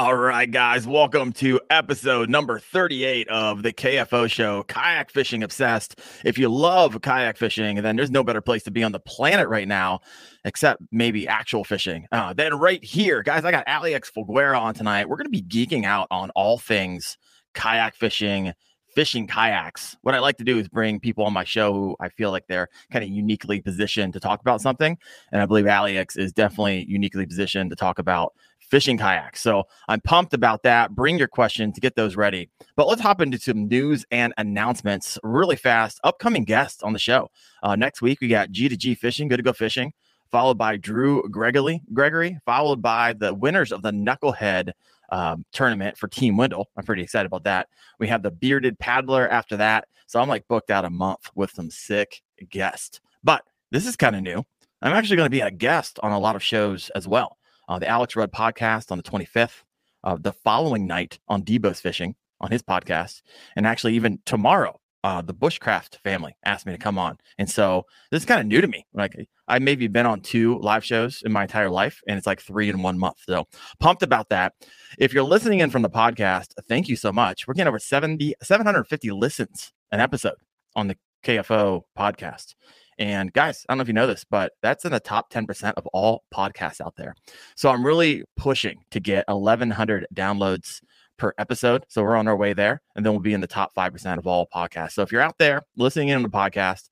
All right, guys, welcome to episode number 38 of the KFO show, Kayak Fishing Obsessed. If you love kayak fishing, then there's no better place to be on the planet right now, except maybe actual fishing. Uh, then, right here, guys, I got Alex Folgueira on tonight. We're going to be geeking out on all things kayak fishing, fishing kayaks. What I like to do is bring people on my show who I feel like they're kind of uniquely positioned to talk about something. And I believe Alex is definitely uniquely positioned to talk about fishing kayaks. So I'm pumped about that. Bring your questions to get those ready. But let's hop into some news and announcements really fast. Upcoming guests on the show. Uh, next week, we got G2G Fishing, Good to Go Fishing, followed by Drew Gregory, Gregory, followed by the winners of the Knucklehead um, tournament for Team Wendell. I'm pretty excited about that. We have the Bearded Paddler after that. So I'm like booked out a month with some sick guests. But this is kind of new. I'm actually going to be a guest on a lot of shows as well uh, the Alex Rudd podcast on the 25th, uh, the following night on Debo's Fishing on his podcast, and actually even tomorrow, uh, the Bushcraft family asked me to come on, and so this is kind of new to me. Like I maybe been on two live shows in my entire life, and it's like three in one month. So pumped about that. If you're listening in from the podcast, thank you so much. We're getting over 70, 750 listens an episode on the KFO podcast. And guys, I don't know if you know this, but that's in the top 10% of all podcasts out there. So I'm really pushing to get 1,100 downloads per episode. So we're on our way there. And then we'll be in the top 5% of all podcasts. So if you're out there listening in on the podcast,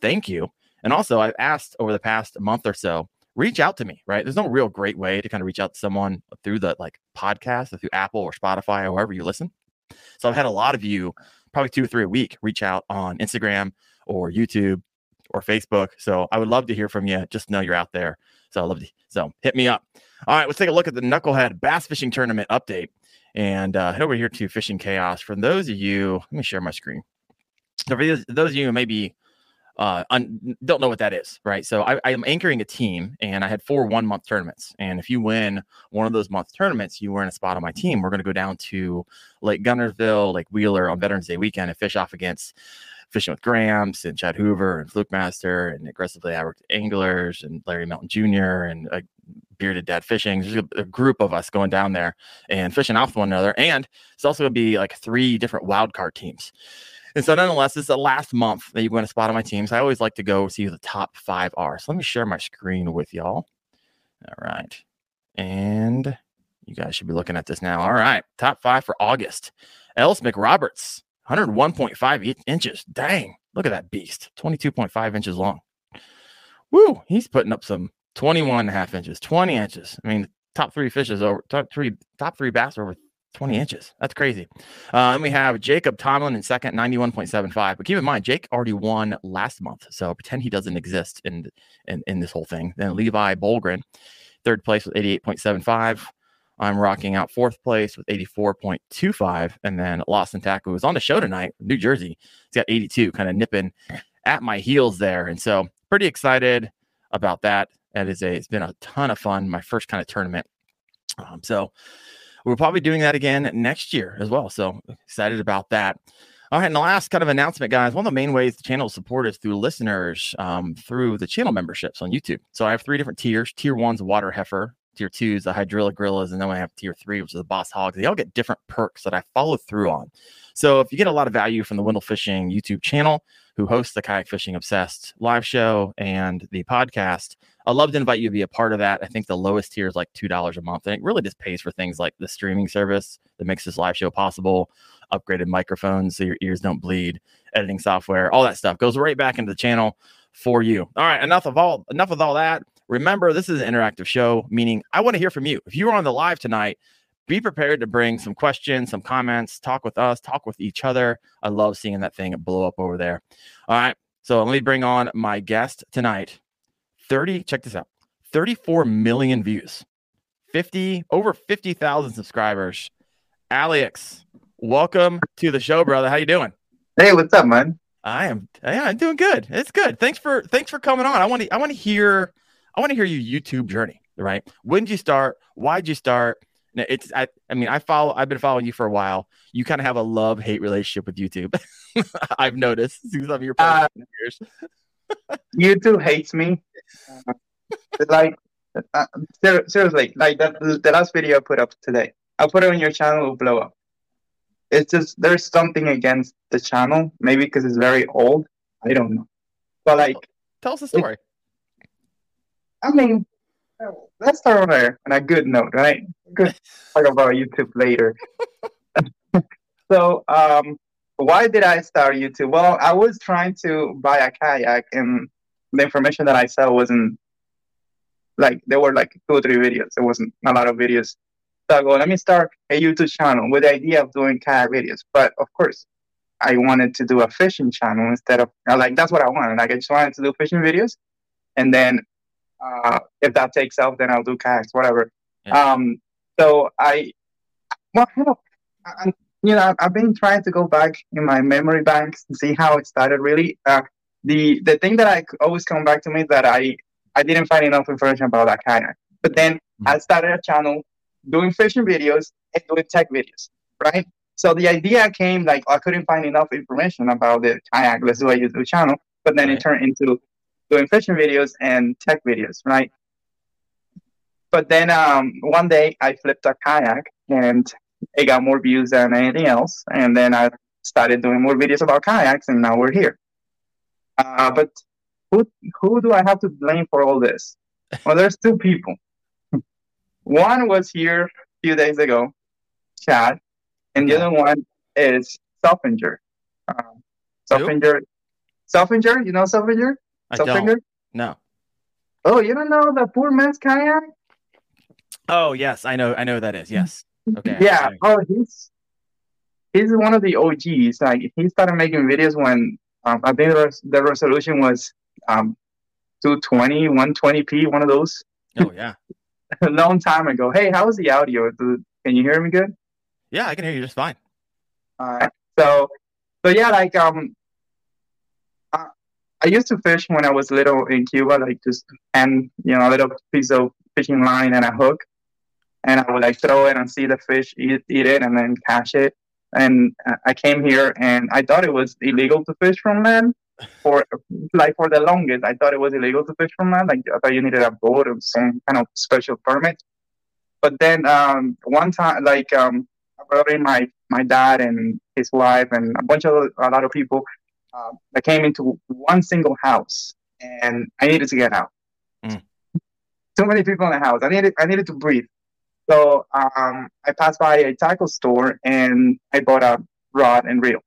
thank you. And also, I've asked over the past month or so, reach out to me, right? There's no real great way to kind of reach out to someone through the like podcast or through Apple or Spotify or wherever you listen. So I've had a lot of you, probably two or three a week, reach out on Instagram or YouTube or Facebook. So I would love to hear from you. Just know you're out there. So I love to. So hit me up. All right, let's take a look at the Knucklehead Bass Fishing Tournament update and uh, head over here to Fishing Chaos. For those of you, let me share my screen. So for those, of you who maybe uh, un- don't know what that is, right? So I, I am anchoring a team, and I had four one month tournaments. And if you win one of those month tournaments, you were in a spot on my team. We're going to go down to Lake Guntersville, Lake Wheeler on Veterans Day weekend and fish off against fishing with Gramps and Chad Hoover and Fluke Master and aggressively average anglers and Larry Melton Jr. and bearded dad fishing. There's a, group of us going down there and fishing off one another. And it's also going to be like three different wild card teams. And so, nonetheless, is the last month that you're going to spot on my teams. I always like to go see who the top five are. So let me share my screen with y'all. All right. And you guys should be looking at this now. All right. Top five for August. Ellis McRoberts, 101.5 inches. Dang, look at that beast. 22.5 inches long. Woo, he's putting up some 21 and a half inches, 20 inches. I mean, top three fishes over top three, top three bass over 20 inches. That's crazy. Uh, and we have Jacob Tomlin in second, 91.75. But keep in mind, Jake already won last month. So pretend he doesn't exist in, in, in this whole thing. Then Levi Bolgren, third place with 88.75. I'm rocking out fourth place with 84.25. And then Lawson Taku was on the show tonight, New Jersey. He's got 82, kind of nipping at my heels there. And so pretty excited about that. That is a, it's been a ton of fun. My first kind of tournament. Um, so we're probably doing that again next year as well. So excited about that. All right, and the last kind of announcement, guys. One of the main ways the channel is supported is through listeners, um, through the channel memberships on YouTube. So I have three different tiers. Tier one's water heifer tier two is the hydrilla gorillas, and then I have tier three, which is the boss hogs. They all get different perks that I follow through on. So if you get a lot of value from the Wendell Fishing YouTube channel, who hosts the Kayak Fishing Obsessed live show and the podcast, I'd love to invite you to be a part of that. I think the lowest tier is like two dollars a month, and it really just pays for things like the streaming service that makes this live show possible, upgraded microphones so your ears don't bleed, editing software, all that stuff goes right back into the channel for you. All right, enough of all enough of all that. Remember, this is an interactive show, meaning I want to hear from you. If you are on the live tonight, be prepared to bring some questions, some comments, talk with us, talk with each other. I love seeing that thing blow up over there. All right. So let me bring on my guest tonight. 30, check this out 34 million views, 50, over 50,000 subscribers. Alex, welcome to the show, brother. How you doing? Hey, what's up, man? I am yeah, I'm doing good. It's good. Thanks for thanks for coming on. I want to I want to hear I want to hear your YouTube journey, right? When did you start? Why'd you start? It's I, I mean, I follow I've been following you for a while. You kind of have a love-hate relationship with YouTube. I've noticed some of your uh, years. YouTube hates me. like uh, seriously, like that the last video I put up today. I'll put it on your channel, it'll blow up. It's just there's something against the channel, maybe because it's very old. I don't know, but like, tell us the story. I mean, let's start on a on a good note, right? Good talk about YouTube later. so, um, why did I start YouTube? Well, I was trying to buy a kayak, and the information that I saw wasn't like there were like two or three videos. There wasn't a lot of videos. So I go, let me start a YouTube channel with the idea of doing kayak videos. But of course, I wanted to do a fishing channel instead of like that's what I wanted. Like I just wanted to do fishing videos, and then uh, if that takes off, then I'll do kayaks, whatever. Yeah. Um, so I, well, you know, I, you know, I've been trying to go back in my memory banks and see how it started. Really, uh, the the thing that I always come back to me is that I I didn't find enough information about that kayak. But then mm-hmm. I started a channel doing fishing videos and doing tech videos, right? So the idea came like I couldn't find enough information about the kayak. Let's do a YouTube channel. But then right. it turned into doing fishing videos and tech videos, right? But then um, one day I flipped a kayak and it got more views than anything else. And then I started doing more videos about kayaks, and now we're here. Uh, but who who do I have to blame for all this? Well, there's two people. one was here a few days ago, Chad, and the other one is Selfinger. Um, Selfinger, Selfinger, you know Selfinger? I don't. No. Oh, you don't know the poor man's kayak? Oh yes, I know. I know that is. Yes. Okay. yeah. Oh, he's he's one of the OGs. Like he started making videos when um, I think the, the resolution was um, 220, 120p, one of those. Oh yeah. a long time ago. Hey, how's the audio? Can you hear me good? Yeah, I can hear you just fine. All right. So, so yeah, like um, I used to fish when I was little in Cuba, like just and you know a little piece of fishing line and a hook, and I would like throw it and see the fish eat, eat it and then catch it. And I came here and I thought it was illegal to fish from land for like for the longest. I thought it was illegal to fish from land. Like I thought you needed a boat or some kind of special permit. But then um, one time, like um, I brought in my my dad and his wife and a bunch of a lot of people uh, that came into one single house, and I needed to get out. Mm. Too many people in the house. I needed I needed to breathe. So um, I passed by a tackle store and I bought a rod and reel.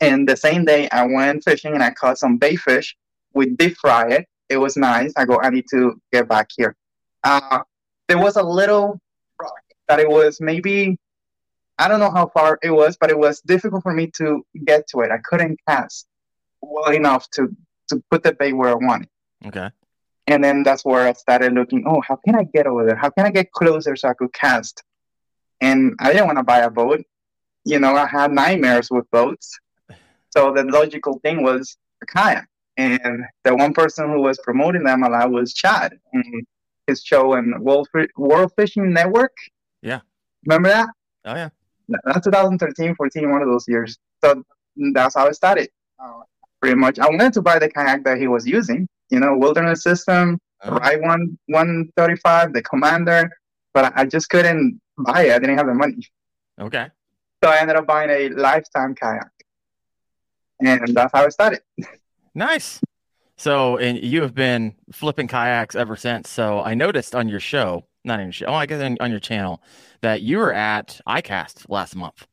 And the same day I went fishing and I caught some bait fish. We deep fry it. It was nice. I go, I need to get back here. Uh, there was a little rock that it was maybe, I don't know how far it was, but it was difficult for me to get to it. I couldn't cast well enough to, to put the bait where I wanted. Okay. And then that's where I started looking, oh, how can I get over there? How can I get closer so I could cast? And I didn't want to buy a boat. You know, I had nightmares with boats. So the logical thing was a kayak. And the one person who was promoting them a lot was Chad and his show and World, World Fishing Network. Yeah. Remember that? Oh, yeah. That's 2013, 14, one of those years. So that's how it started. Uh, pretty much. I wanted to buy the kayak that he was using you know, wilderness system, oh. Ride one one thirty five, the Commander, but I just couldn't buy it. I didn't have the money. Okay. So I ended up buying a lifetime kayak, and that's how it started. Nice. So, and you have been flipping kayaks ever since. So I noticed on your show, not in your show, oh, I guess on your channel, that you were at ICAST last month.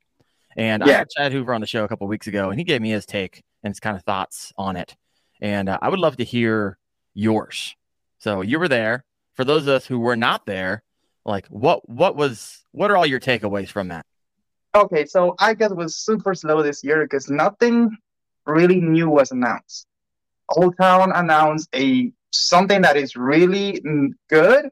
And yeah. I had Chad Hoover on the show a couple weeks ago, and he gave me his take and his kind of thoughts on it and uh, I would love to hear yours. So you were there. For those of us who were not there, like what what was what are all your takeaways from that? Okay, so I guess was super slow this year because nothing really new was announced. Old Town announced a something that is really good.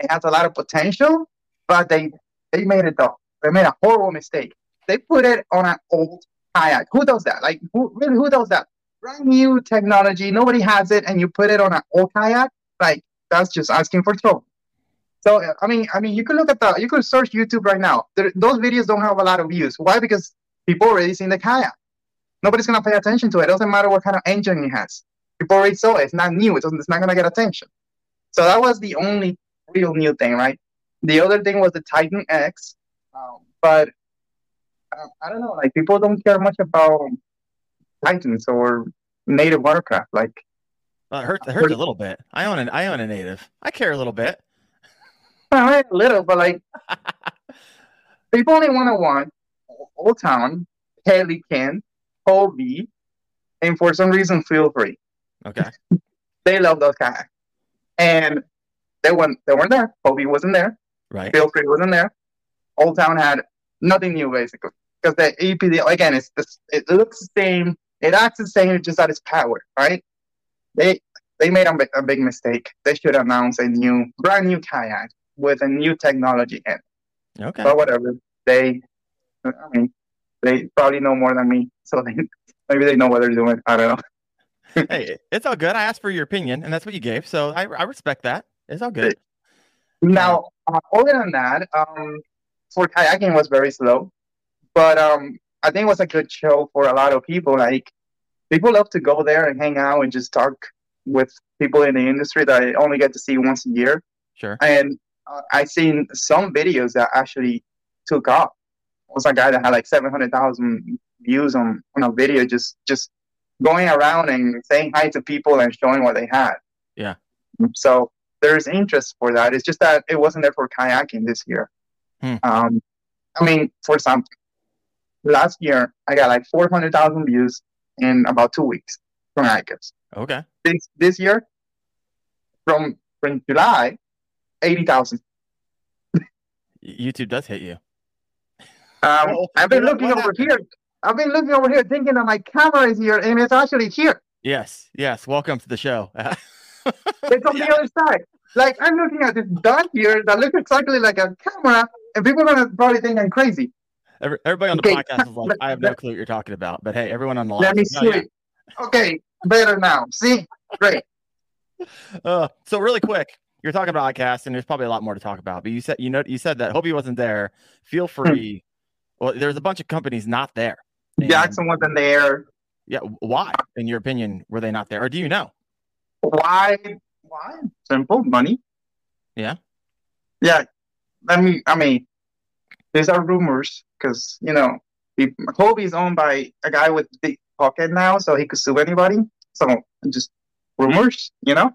It has a lot of potential, but they they made it though. They made a horrible mistake. They put it on an old kayak. Who does that? Like who really who does that? brand new technology, nobody has it, and you put it on an old kayak, like that's just asking for trouble. So I mean, I mean, you could look at the, you could search YouTube right now. There, those videos don't have a lot of views. Why? Because people already seen the kayak. Nobody's gonna pay attention to it. It doesn't matter what kind of engine it has. People already saw it. It's not new. It doesn't. It's not gonna get attention. So that was the only real new thing, right? The other thing was the Titan X, um, but uh, I don't know, like people don't care much about Titans or native watercraft. Like, well, it hurts, it hurts a little bit. I own an I own a native. I care a little bit. Well, a little, but like people only want to want Old Town, Pelican, Hobie, and for some reason feel free. Okay. they love those kayaks. And they weren't they weren't there. Hobie wasn't there. Right. Feel free wasn't there. Old Town had nothing new basically. Because the EPD again it's this it looks the same, it acts the same, It just at its power, right? They they made a, a big mistake. They should announce a new brand new kayak with a new technology in. Okay. But whatever. They I mean they probably know more than me. So they maybe they know what they're doing. I don't know hey, it's all good. I asked for your opinion, and that's what you gave. So I, I respect that. It's all good. Now, uh, other than that, um, for kayaking was very slow, but um, I think it was a good show for a lot of people. Like people love to go there and hang out and just talk with people in the industry that I only get to see once a year. Sure. And uh, I seen some videos that actually took off. It was a guy that had like seven hundred thousand views on on a video just just going around and saying hi to people and showing what they had. Yeah. So there's interest for that. It's just that it wasn't there for kayaking this year. Hmm. Um, I mean, for something. Last year, I got like 400,000 views in about two weeks from ICAST. Okay. This, this year, from, from July, 80,000. YouTube does hit you. Um, Well, I've been looking over happened? here. I've been looking over here thinking that my camera is here and it's actually here. Yes. Yes. Welcome to the show. It's on the other side. Like I'm looking at this dot here that looks exactly like a camera, and people are gonna probably think I'm crazy. Every, everybody on the Okay. podcast is like, I have no clue what you're talking about. But hey, everyone on the Let line. me no, see. yeah. Okay, better now. See, great. Uh, so really quick, you're talking about ICAST, and there's probably a lot more to talk about. But you said you know you said that Hobie wasn't there. Feel Hmm. free. well, there's a bunch of companies not there. And- Jackson wasn't there. Yeah. Why, in your opinion, were they not there, or do you know? Why? Why? Simple money. Yeah. Yeah. I mean, I mean, these are rumors because you know, he, Hobie is owned by a guy with big pocket now, so he could sue anybody. So just rumors, you know.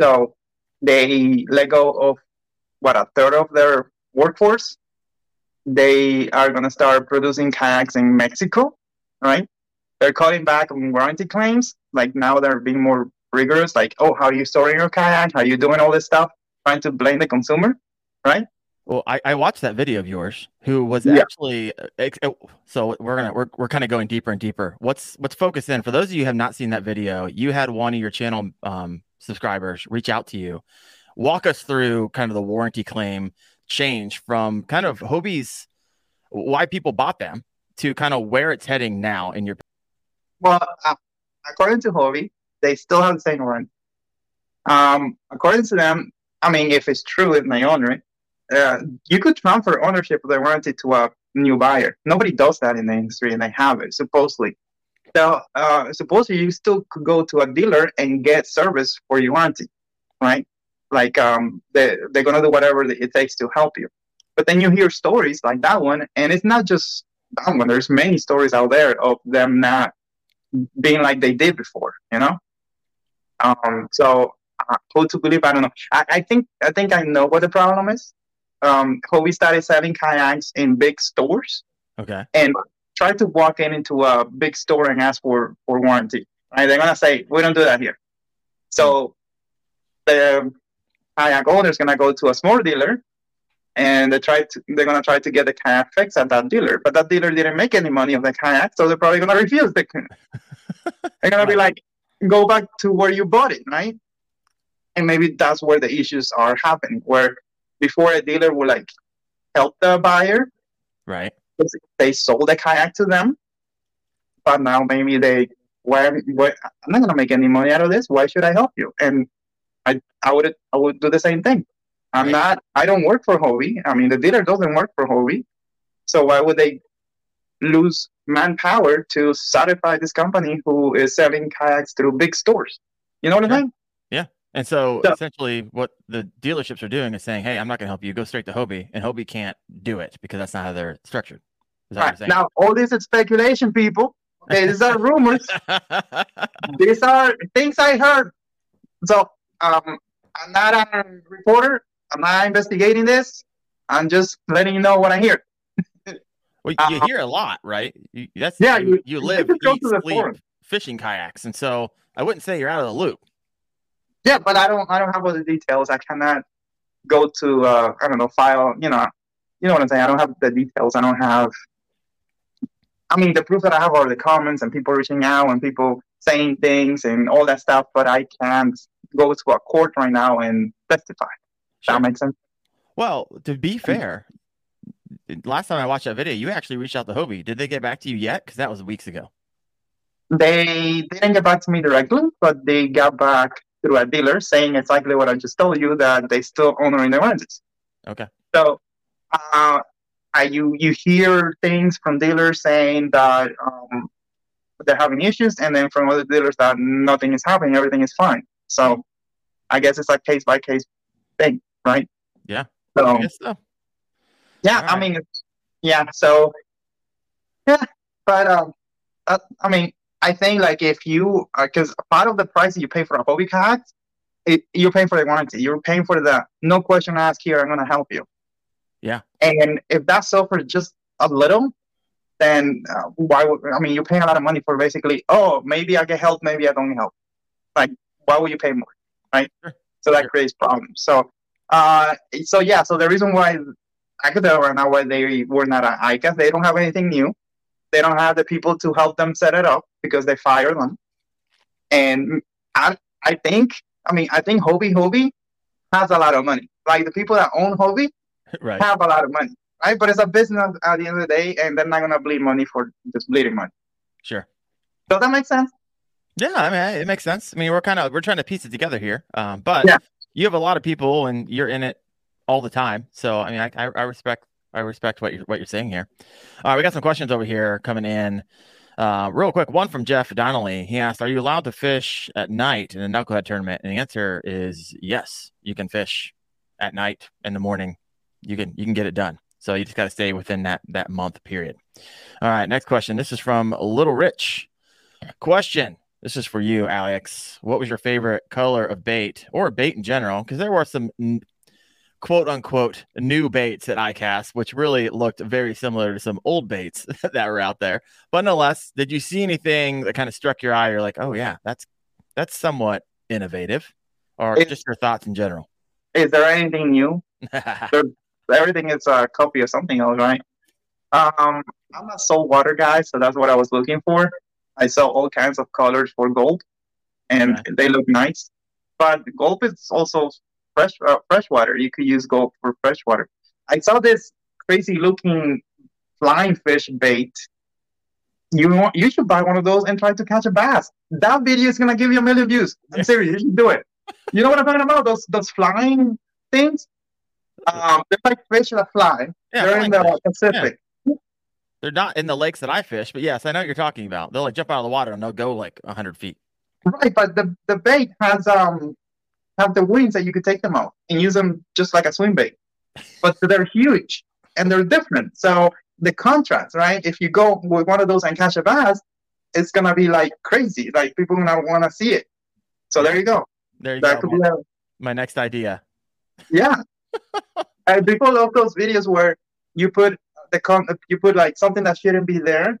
So they let go of what a third of their workforce. They are gonna start producing kayaks in Mexico, right? They're cutting back on warranty claims. Like now they're being more rigorous. Like, oh, how are you storing your kayak? How are you doing all this stuff? Trying to blame the consumer, right? Well, I, I watched that video of yours, who was Yeah. actually uh, ex- uh, so we're gonna we're, we're kind of going deeper and deeper. What's what's focused in for those of you who have not seen that video, you had one of your channel um, subscribers reach out to you, walk us through kind of the warranty claim change from kind of Hobie's why people bought them to kind of where it's heading now in your Well, uh, according to Hobie, they still have the same warranty. Um, according to them, I mean, if it's true, if they own it, uh, you could transfer ownership of the warranty to a new buyer. Nobody does that in the industry, and they have it supposedly. So, uh, supposedly, you still could go to a dealer and get service for your warranty, right? Like, um, they they're gonna do whatever it takes to help you. But then you hear stories like that one, and it's not just that one. There's many stories out there of them not being like they did before, you know. Um, so uh, who to believe? I don't know. I, I think I think I know what the problem is. Um, we started selling kayaks in big stores okay and try to walk in into a big store and ask for for warranty. Right? They're gonna say we don't do that here. So the kayak owner is gonna go to a small dealer, and they try to they're gonna try to get the kayak fixed at that dealer. But that dealer didn't make any money on the kayak, so they're probably gonna refuse the. they're gonna be like, go back to where you bought it, right? And maybe that's where the issues are happening. Where before a dealer would like help the buyer right because they sold the kayak to them, but now maybe they, why, why, I'm not gonna make any money out of this. Why should I help you? And I, I would, I would do the same thing. I'm Right. not, I don't work for Hobie. I mean, the dealer doesn't work for Hobie, so why would they lose manpower to satisfy this company who is selling kayaks through big stores? You know what Sure. I mean? Yeah. And so, So- essentially, what the dealerships are doing is saying, "Hey, I'm not going to help you. Go straight to Hobie," and Hobie can't do it because that's not how they're structured. Is that Right. Now, all this is speculation, people. Okay, these are rumors. these are things I heard. So, um, I'm not a reporter. I'm not investigating this. I'm just letting you know what I hear. Well, you Uh, hear a lot, right? You, that's Yeah, You, you- you you live, eat, sleep, fishing kayaks, and so I wouldn't say you're out of the loop. Yeah, but I don't. I don't have all the details. I cannot go to. Uh, I don't know. File. You know. You know what I'm saying. I don't have the details. I don't have. I mean, the proof that I have are the comments and people reaching out and people saying things and all that stuff. But I can't go to a court right now and testify. Sure. That makes sense. Well, to be fair, last time I watched that video, you actually reached out to Hobie. Did they get back to you yet? Because that was weeks ago. They didn't get back to me directly, but they got back through a dealer saying exactly what I just told you that they still honoring their warranties. Okay. So, uh, I, you you hear things from dealers saying that um, they're having issues, and then from other dealers that nothing is happening, everything is fine. So, I guess it's a case by case thing, right? Yeah. So I guess so. Yeah, All I right. mean, yeah. So yeah, but um, uh, I mean, I think like if you because part of the price that you pay for a Hobie kayak, it, you're paying for the warranty. You're paying for the no question asked here. I'm gonna help you. Yeah. And if that suffers just a little, then uh, why would I mean you're paying a lot of money for basically oh maybe I get help maybe I don't get help. Like why would you pay more, right? So that creates problems. So uh, so yeah, so the reason why I could tell right now why they were not at ICAST, they don't have anything new. They don't have the people to help them set it up because they fired them. And I, I think, I mean, I think Hobie Hobie has a lot of money. Like the people that own Hobie right. have a lot of money, right? But it's a business at the end of the day, and they're not gonna bleed money for just bleeding money. Sure. Does that make sense? Yeah, I mean, it makes sense. I mean, we're kind of we're trying to piece it together here. Um, but Yeah. you have a lot of people, and you're in it all the time. So, I mean, I, I, respect I respect what you're what you're saying here. All right, we got some questions over here coming in. Uh, real quick, one from Jeff Donnelly. He asked, "Are you allowed to fish at night in the knucklehead tournament?" And the answer is yes. You can fish at night in the morning. You can you can get it done. So you just got to stay within that that month period. All right, next question. This is from Little Rich. Question. This is for you, Alex. What was your favorite color of bait or bait in general? Because there were some quote unquote new baits at ICAST, which really looked very similar to some old baits that were out there. But nonetheless, did you see anything that kind of struck your eye? You're like, oh yeah, that's that's somewhat innovative, or It- just your thoughts in general. Is there anything new? Everything is a copy of something else, right? Um, I'm a saltwater guy, so that's what I was looking for. I saw all kinds of colors for gold, and Okay. they look nice. But gold is also fresh uh, freshwater. You could use gold for fresh water. I saw this crazy looking flying fish bait. You want, you should buy one of those and try to catch a bass. That video is gonna give you a million views. I'm serious. You should do it. You know what I'm talking about? Those those flying things. Um, they're like fish that fly. yeah, they're in the fish. Pacific. they're not in the lakes that I fish, but yes, I know what you're talking about. They'll like jump out of the water and they'll go like hundred feet. Right, but the, the bait has um have the wings that you could take them out and use them just like a swim bait. But they're huge and they're different. So the contrast, right? If you go with one of those and catch a bass, it's gonna be like crazy. Like people are gonna wanna see it. So there you go. There you That go. a, My next idea. yeah. and people love those videos where you put the con you put like something that shouldn't be there,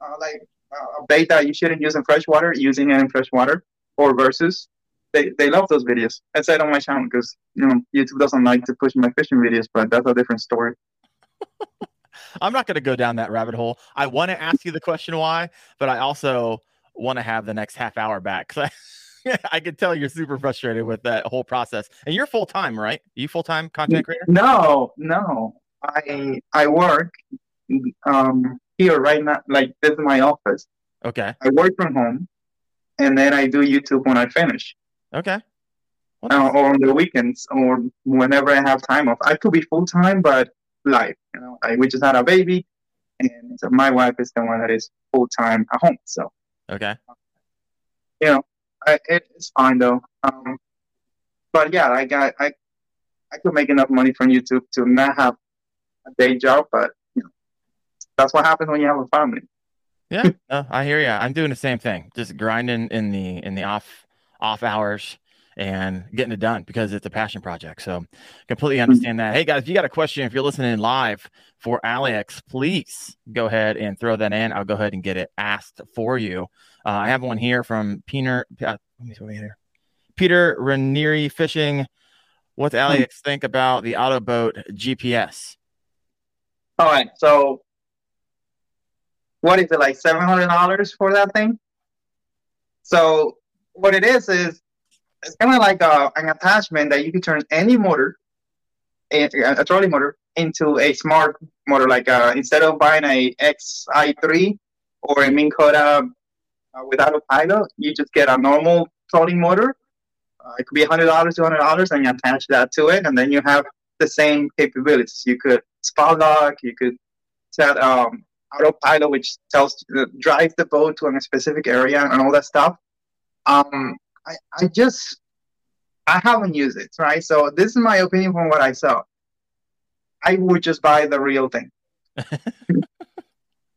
uh, like uh, a bait that you shouldn't use in freshwater, using it in freshwater, or versus. They, they love those videos. I said on my channel because you know YouTube doesn't like to push my fishing videos, but that's a different story. I'm not going to go down that rabbit hole. I want to ask you the question why, but I also want to have the next half hour back because I, I could tell you're super frustrated with that whole process. And you're full time, right? you full time content creator? No, no. I I work um here right now. Like this is my office. Okay. I work from home, and then I do YouTube when I finish. Okay. Uh, or on the weekends or whenever I have time off. I could be full time, but life, you know, I, we just had a baby, and so my wife is the one that is full time at home. So okay. you know, I, it's fine though. Um, but yeah, I got I I could make enough money from YouTube to not have a day job, but you know, that's what happens when you have a family. Yeah, no, I hear you. I'm doing the same thing, just grinding in the in the off off hours and getting it done because it's a passion project. So completely mm-hmm. understand that. Hey guys, if you got a question, if you're listening live for Alex, please go ahead and throw that in. I'll go ahead and get it asked for you. Uh, I have one here from Peter. Uh, let me see here. Peter Ranieri Fishing. What's hmm. Alex think about the Autoboat GPS? All right. So, what is it like? Seven hundred dollars for that thing. So, what it is is it's kind of like a, uh, an attachment that you can turn any motor, a, a trolley motor, into a smart motor. Like uh, instead of buying a XI3 or a Minn Kota uh, without a pilot, you just get a normal trolley motor. Uh, it could be $100, $200, and you attach that to it, and then you have the same capabilities. You could spot lock, you could set um, autopilot, which tells uh, drives the boat to a specific area and all that stuff. Um, I, I just I haven't used it, right? So this is my opinion from what I saw. I would just buy the real thing.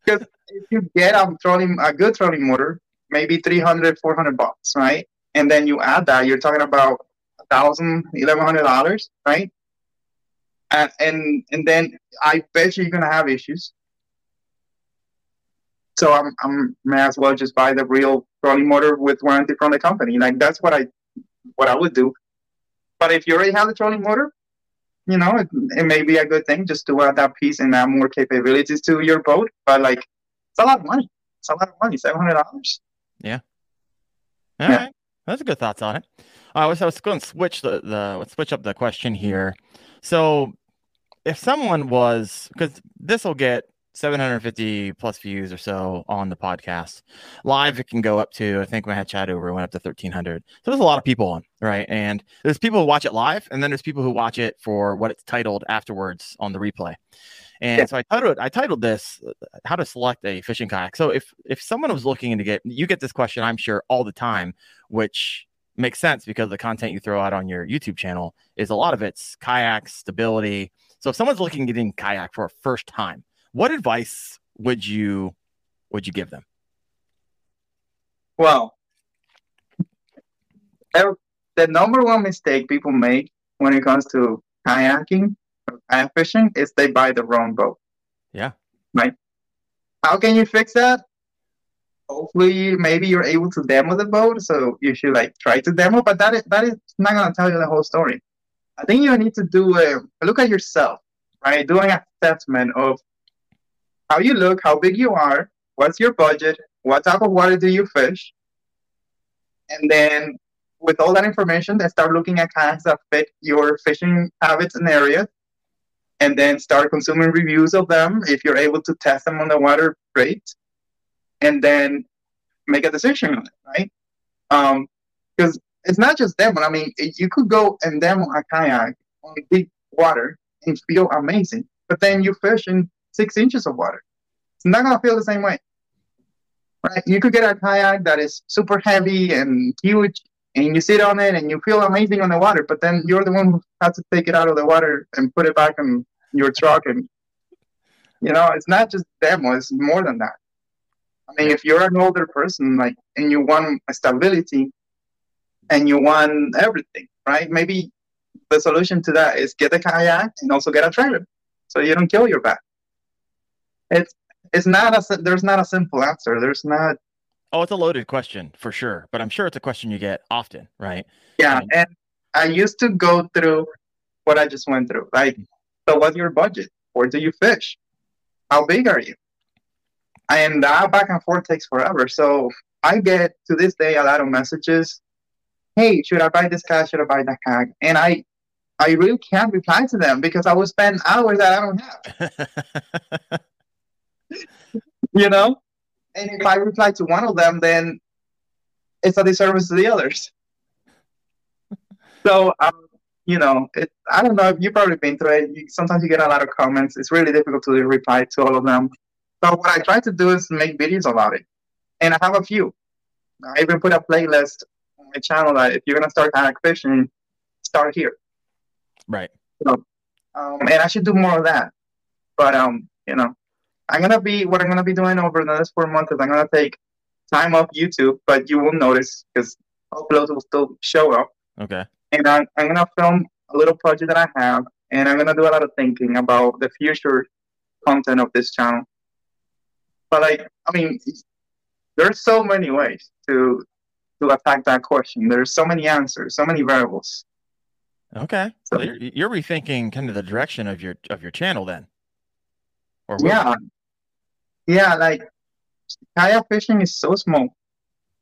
Because if you get a trolling a good trolling motor, maybe 300, 400 bucks, right? And then you add that, you're talking about a thousand, eleven hundred dollars, right? And, and and then I bet you you're gonna have issues. So I'm I'm may as well just buy the real trolling motor with warranty from the company. Like that's what I what I would do. But if you already have the trolling motor, you know, it, it may be a good thing just to add that piece and add more capabilities to your boat. But like, it's a lot of money. It's a lot of money. Seven hundred dollars. Yeah. All yeah. right. That's a good thoughts on it. I was I was going to switch the the let's switch up the question here. So, if someone was because this will get 750 plus views or so on the podcast. Live, it can go up to, I think when I had Chad over, it went up to 1300. So there's a lot of people on, right? And there's people who watch it live, and then there's people who watch it for what it's titled afterwards on the replay. And yeah. so I titled I titled this uh, "How to Select a Fishing Kayak." So if if someone was looking to get, you get this question, I'm sure, all the time, which makes sense because the content you throw out on your YouTube channel is a lot of it's kayak stability. So if someone's looking to get in kayak for a first time, what advice would you would you give them? Well, the number one mistake people make when it comes to kayaking or kayak fishing is they buy the wrong boat. Yeah. Right. How can you fix that? Hopefully, maybe you're able to demo the boat, so you should like try to demo. But that is that is not gonna tell you the whole story. I think you need to do a look at yourself, right? Doing an assessment of how you look, how big you are, what's your budget, what type of water do you fish, and then with all that information, then start looking at kayaks that fit your fishing habits and areas, and then start consuming reviews of them. If you're able to test them on the water, great, and then make a decision on it, right? Because um, it's not just demo. I mean, you could go and demo a kayak on deep water and feel amazing, but then you fish in six inches of water. It's not gonna feel the same way. Right? You could get a kayak that is super heavy and huge, and you sit on it and you feel amazing on the water, but then you're the one who has to take it out of the water and put it back in your truck. And you know, it's not just demo; it's more than that. I mean, if you're an older person, like, and you want stability, and you want everything, right? Maybe the solution to that is get a kayak and also get a trailer, so you don't kill your back it's it's not a there's not a simple answer. There's not. Oh, it's a loaded question for sure, but I'm sure it's a question you get often, right? Yeah, and, and I used to go through what I just went through. Like, so what's your budget? Where do you fish? How big are you? And that back and forth takes forever. So I get to this day a lot of messages. Hey, should I buy this cat? Should I buy that cat? And I, I really can't reply to them because I will spend hours that I don't have. you know? And if I reply to one of them, then it's a disservice to the others. so, um, you know, it, I don't know if you've probably been through it. You, sometimes you get a lot of comments. It's really difficult to reply to all of them. So what I try to do is make videos about it. And I have a few. I even put a playlist on my channel that if you're going to start kayak fishing, start here. Right. So, um, and I should do more of that. But um, you know, I'm gonna be what I'm gonna be doing over the next four months is I'm gonna take time off YouTube, but you won't notice because uploads will still show up. Okay. And I'm, I'm gonna film a little project that I have, and I'm gonna do a lot of thinking about the future content of this channel. But like, I mean, there's so many ways to to attack that question. There's so many answers, so many variables. Okay. So, you're, you're, rethinking kind of the direction of your of your channel then. Or yeah? Yeah. Like kayak fishing is so small.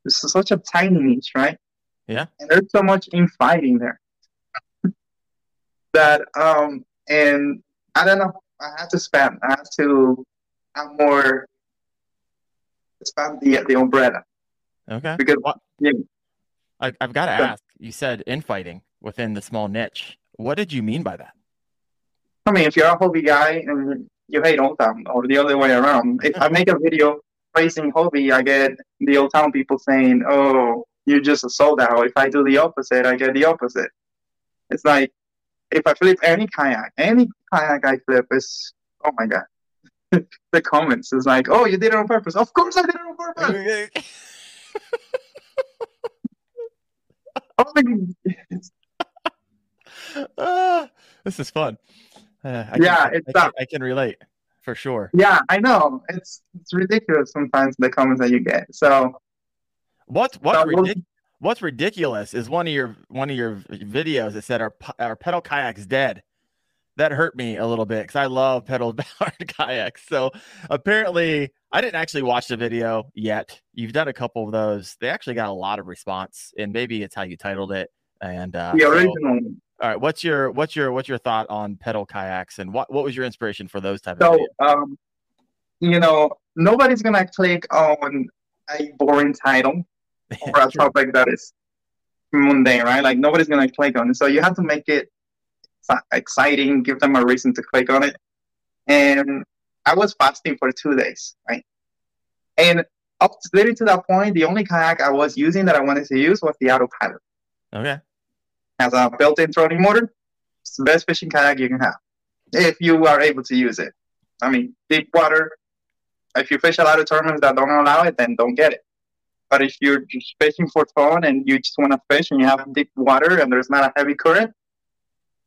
It's such a tiny niche, right? Yeah. And there's so much infighting there that um and I don't know. I have to spend. I have to have more expand the the umbrella. Okay. Because well, yeah. I, I've got to ask. You said infighting within the small niche. What did you mean by that? I mean, if you're a Hobie guy and you hate Old Town, or the other way around, if I make a video praising Hobie, I get the Old Town people saying, "Oh, you're just a sold out." If I do the opposite, I get the opposite. It's like if I flip any kayak, any kayak I flip is, oh my god, the comments is like, "Oh, you did it on purpose." Of course, I did it on purpose. Oh my uh, this is fun. Uh, I yeah, can, it's I can, I can, relate for sure. Yeah, I know. It's it's ridiculous sometimes the comments that you get. So what's what's so ridiculous? What's ridiculous is one of your one of your videos that said our our pedal kayak's dead. That hurt me a little bit because I love pedal powered kayaks. So apparently, I didn't actually watch the video yet. You've done a couple of those. They actually got a lot of response, and maybe it's how you titled it. And uh, the original. So, all right, what's your what's your what's your thought on pedal kayaks, and what what was your inspiration for those type so, of? So, um, you know, nobody's gonna click on a boring title or a topic that is mundane, right? Like nobody's gonna click on it. So you have to make it exciting, give them a reason to click on it. And I was fasting for two days, right? And up to, to that point, the only kayak I was using that I wanted to use was the autopilot. Okay. Has a built-in trolling motor. It's the best fishing kayak you can have if you are able to use it. I mean, deep water. If you fish a lot of tournaments that don't allow it, then don't get it. But if you're just fishing for fun and you just want to fish and you have deep water and there's not a heavy current,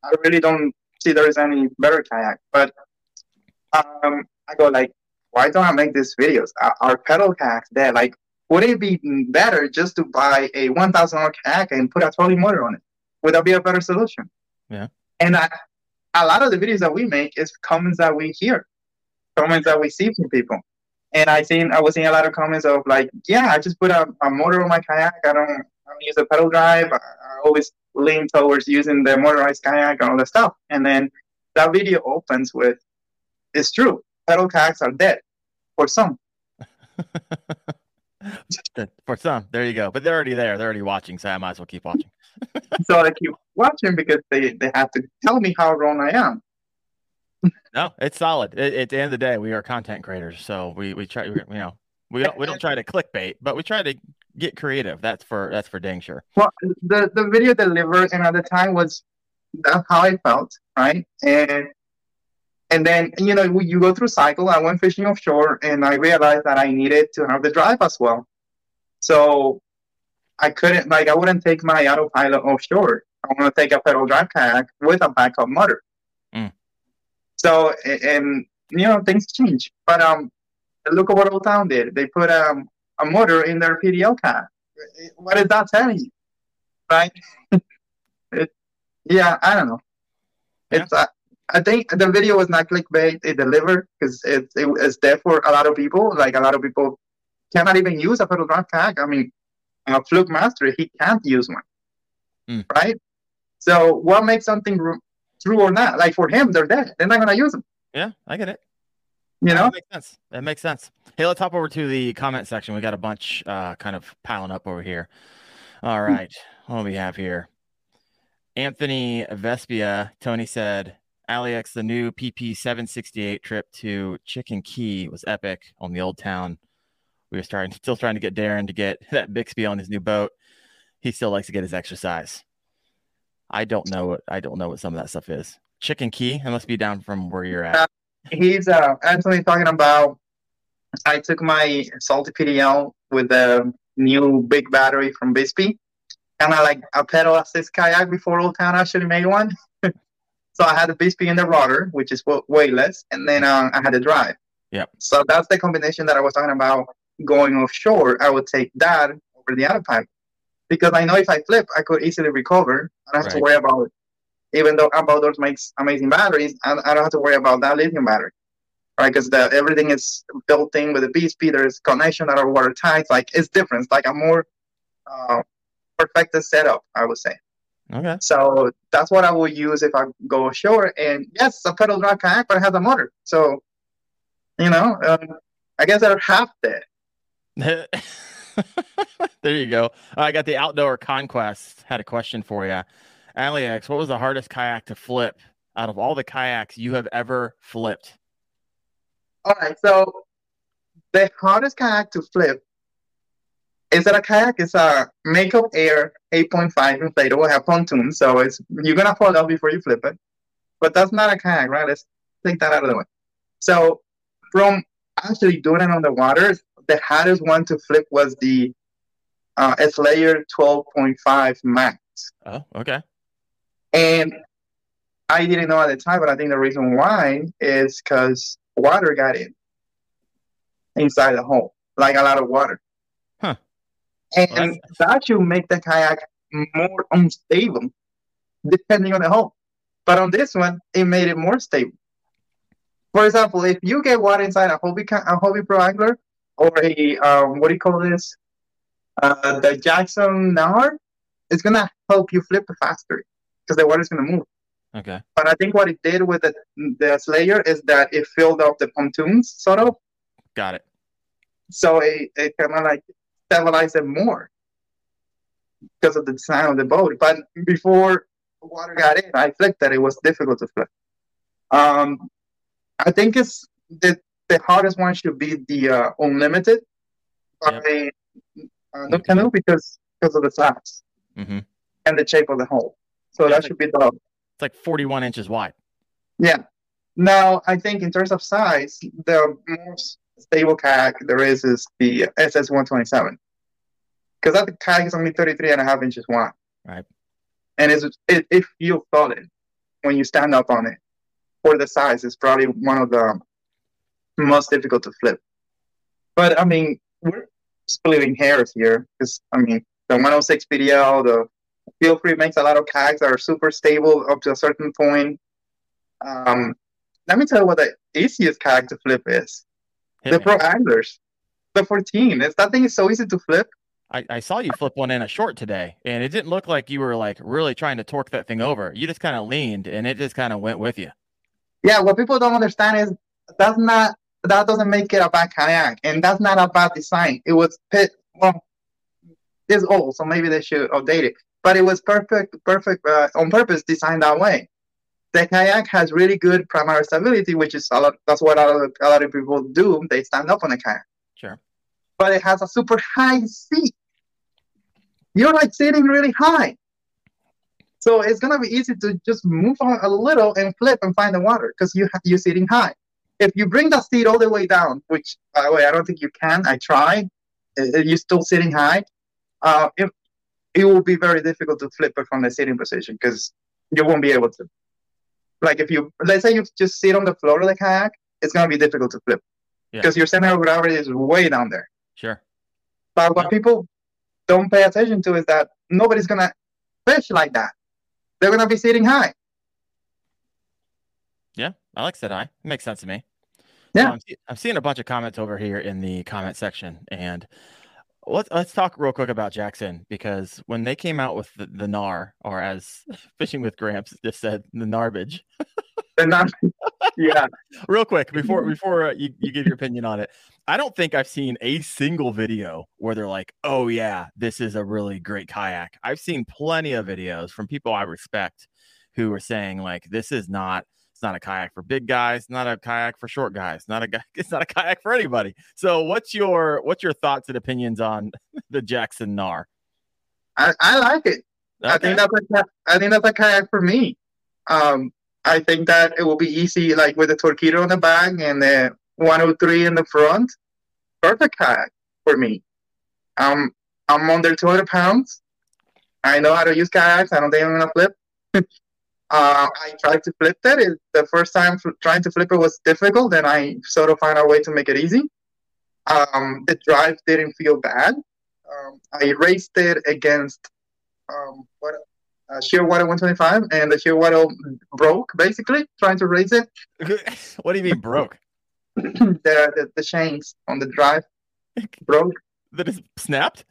I really don't see there's any better kayak. But um, I go like, why don't I make these videos? Our, pedal kayaks there, like, would it be better just to buy a one thousand dollar kayak and put a trolling motor on it? Would that be a better solution? Yeah. And I, a lot of the videos that we make is comments that we hear, comments that we see from people. And I seen I was seeing a lot of comments of like, yeah, I just put a, a motor on my kayak. I don't, I don't use a pedal drive. I, I always lean towards using the motorized kayak and all that stuff. And then that video opens with, "It's true, pedal kayaks are dead for some." for some, there you go. But they're already there. They're already watching, so I might as well keep watching. so I keep watching because they, they have to tell me how wrong I am no, it's solid. It, at the end of the day, we are content creators, so we we try. You know, we don't we don't try to clickbait, but we try to get creative. That's for that's for dang sure. Well, the the video delivered, and at the time was how I felt, right? And and then you know you go through cycle. I went fishing offshore, and I realized that I needed to have the drive as well. So I couldn't like I wouldn't take my autopilot offshore. I want to take a pedal drive kayak with a backup motor. Mm. So and you know things change. But um, look at what Old Town did. They put um a motor in their PDL car. What is that telling you, right? it, yeah, I don't know. Yeah. It's uh, I think the video was not clickbait. It delivered because it, it it's there for a lot of people. Like a lot of people cannot even use a pedal drive kayak. I mean, a fluke master he can't use one, mm. right? So what makes something true or not. Like for him, they're dead. They're not gonna use them. Yeah, I get it. You know, that makes sense. That makes sense. Hey, let's hop over to the comment section. We got a bunch uh, kind of piling up over here. All hmm. what do we have here? Anthony Vespia, Tony said, Alex, the new PP 768 trip to Chicken Key was epic on the old town. We were starting, still trying to get Daren to get that Bixpy on his new boat. He still likes to get his exercise. I don't know what I don't know what some of that stuff is. Chicken Key. It must be down from where you're at. Uh, he's uh Anthony talking about. I took my salty PDL with the new big battery from Bixpy, and I like a pedal assist kayak before Old Town actually made one. so I had the Bixpy in the rudder, which is weightless, and then uh, I had the drive. Yeah. So that's the combination that I was talking about going offshore. I would take that over the other pipe because I know if I flip, I could easily recover. I don't have right. to worry about it. Even though Outdoors makes amazing batteries, I, I don't have to worry about that lithium battery, right? Because everything is built in with the Bixpy. There's connection that are watertight. Like it's different. It's like a more uh, perfected setup, I would say. Okay. So that's what I will use if I go ashore. And yes, a pedal drive kayak, but it has a motor. So, you know, um, I guess they're half dead. there you go. I got the outdoor conquest. Had a question for you. Alex, what was the hardest kayak to flip out of all the kayaks you have ever flipped? All right. So the hardest kayak to flip is that a kayak It's a makeup air 8.5 inflatable, have pontoons, so it's you're gonna fall out before you flip it. But that's not a kayak, right? Let's take that out of the way. So from actually doing it on the water, the hardest one to flip was the uh, Slayer 12.5 Max. Oh, okay. And I didn't know at the time, but I think the reason why is because water got in inside the hull, like a lot of water. And that should make the kayak more unstable depending on the hull. But on this one, it made it more stable. For example, if you get water inside a Hobie a Hobie Pro Angler, or a um, what do you call this? Uh, the Jackson Knarr it's gonna help you flip faster because the water is gonna move. Okay. But I think what it did with the the Slayer is that it filled up the pontoons, sort of. Got it. So it, it kind of like stabilized it more because of the design of the boat. But before the water got in, I flipped that it was difficult to flip. Um, I think it's the the hardest one should be the uh, unlimited by yep. uh, the canoe because because of the size mm-hmm. and the shape of the hull. So yeah, that should be the. It's like 41 inches wide. Yeah. Now I think in terms of size, the most stable kayak there is is the SS 127 because that kayak is only 33 and a half inches wide. Right. And it's, it, it feels solid when you stand up on it. For the size, it's probably one of the most difficult to flip. But I mean, we're splitting hairs here because I mean, the 106 PDL, the Feel Free makes a lot of kayaks that are super stable up to a certain point. Um, let me tell you what the easiest kayak to flip is. The me. Pro Anglers, the 14. It's, that thing is so easy to flip. I, I saw you flip one in a short today, and it didn't look like you were like really trying to torque that thing over. You just kind of leaned, and it just kind of went with you. Yeah, what people don't understand is that's not that doesn't make it a bad kayak, and that's not a bad design. It was pit well, it's old, so maybe they should update it. But it was perfect, perfect uh, on purpose designed that way. The kayak has really good primary stability, which is a lot. That's what a lot, of, a lot of people do. They stand up on a kayak. Sure. But it has a super high seat. You're like sitting really high. So it's gonna be easy to just move on a little and flip and find the water because you you're sitting high if you bring the seat all the way down, which by the way I don't think you can, I tried. You're still sitting high. Uh, it, it will be very difficult to flip it from the sitting position because you won't be able to. Like if you let's say you just sit on the floor of the kayak, it's gonna be difficult to flip because yeah. your center of gravity is way down there. Sure. But what people don't pay attention to is that nobody's gonna fish like that. They're gonna be sitting high. Yeah, I like said I. It makes sense to me. Yeah, so I'm, I'm, seeing a bunch of comments over here in the comment section, and let's let's talk real quick about Jackson because when they came out with the, the Knarr, or as Fishing with Gramps just said, the Narbage. Nar- yeah. real quick before before uh, you, you give your opinion on it, I don't think I've seen a single video where they're like, "Oh yeah, this is a really great kayak." I've seen plenty of videos from people I respect who are saying like, "This is not." It's not a kayak for big guys, not a kayak for short guys, not a guy. it's not a kayak for anybody. So what's your what's your thoughts and opinions on the Jackson Knarr? I, I like it. Okay. I think that's a, I think that's a kayak for me. Um, I think that it will be easy, like with the torpedo in the back and the 103 in the front. Perfect kayak for me. Um, I'm under 200 pounds. I know how to use kayaks. I don't think I'm gonna flip. uh, I tried to flip it. it. The first time trying to flip it was difficult, and I sort of found a way to make it easy. Um, the drive didn't feel bad. Um, I raced it against um, what uh, Shearwater 125, and the Shearwater broke basically trying to race it. what do you mean broke? the, the, the chains on the drive broke. That is snapped.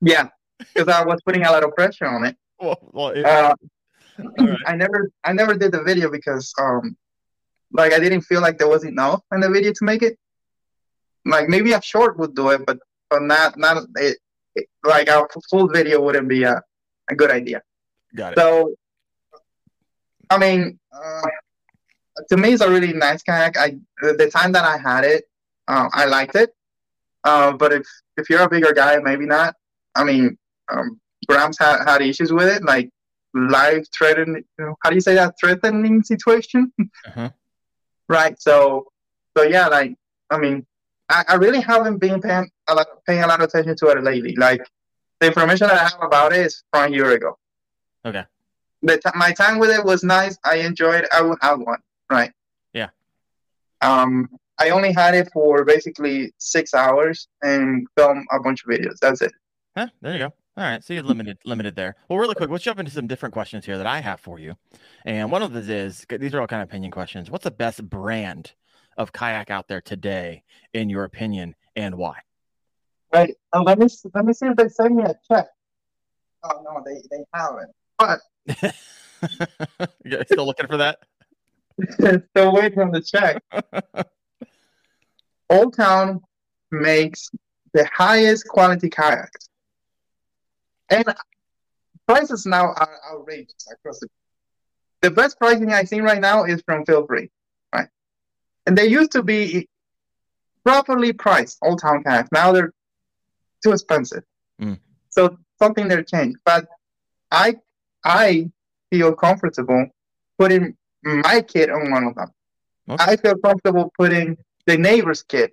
Yeah, because I was putting a lot of pressure on it. Well, well it, uh, right. I never I never did the video because um like I didn't feel like there was enough in the video to make it. Like maybe a short would do it, but but not not it, it like a full video wouldn't be a, a good idea. Got it. So I mean, uh, to me, it's a really nice kayak. I the time that I had it, uh, I liked it. Uh, but if if you're a bigger guy, maybe not. I mean, um, Gramps had, had issues with it, like life threatening. You know, how do you say that? Threatening situation, uh-huh. right? So, so yeah, like I mean, I, I really haven't been paying a lot, paying a lot of attention to it lately. Like the information that I have about it is from a year ago. Okay. The t- my time with it was nice. I enjoyed. I would have one. Right. Yeah. Um, I only had it for basically six hours and film a bunch of videos. That's it. Huh, there you go. All right, so you're limited limited there. Well, really quick, let's jump into some different questions here that I have for you. And one of these is these are all kind of opinion questions. What's the best brand of kayak out there today, in your opinion, and why? Right. Uh, let me let me see if they send me a check. Oh no, they they haven't. But you still looking for that? still waiting on the check. Old Town makes the highest quality kayaks and prices now are outrageous across the board. the best pricing I've seen right now is from Feel Free, right? And they used to be properly priced, Old Town kayaks. Now they're too expensive. Mm. So something there changed. But I I feel comfortable putting my kid on one of them. Okay. I feel comfortable putting the neighbor's kid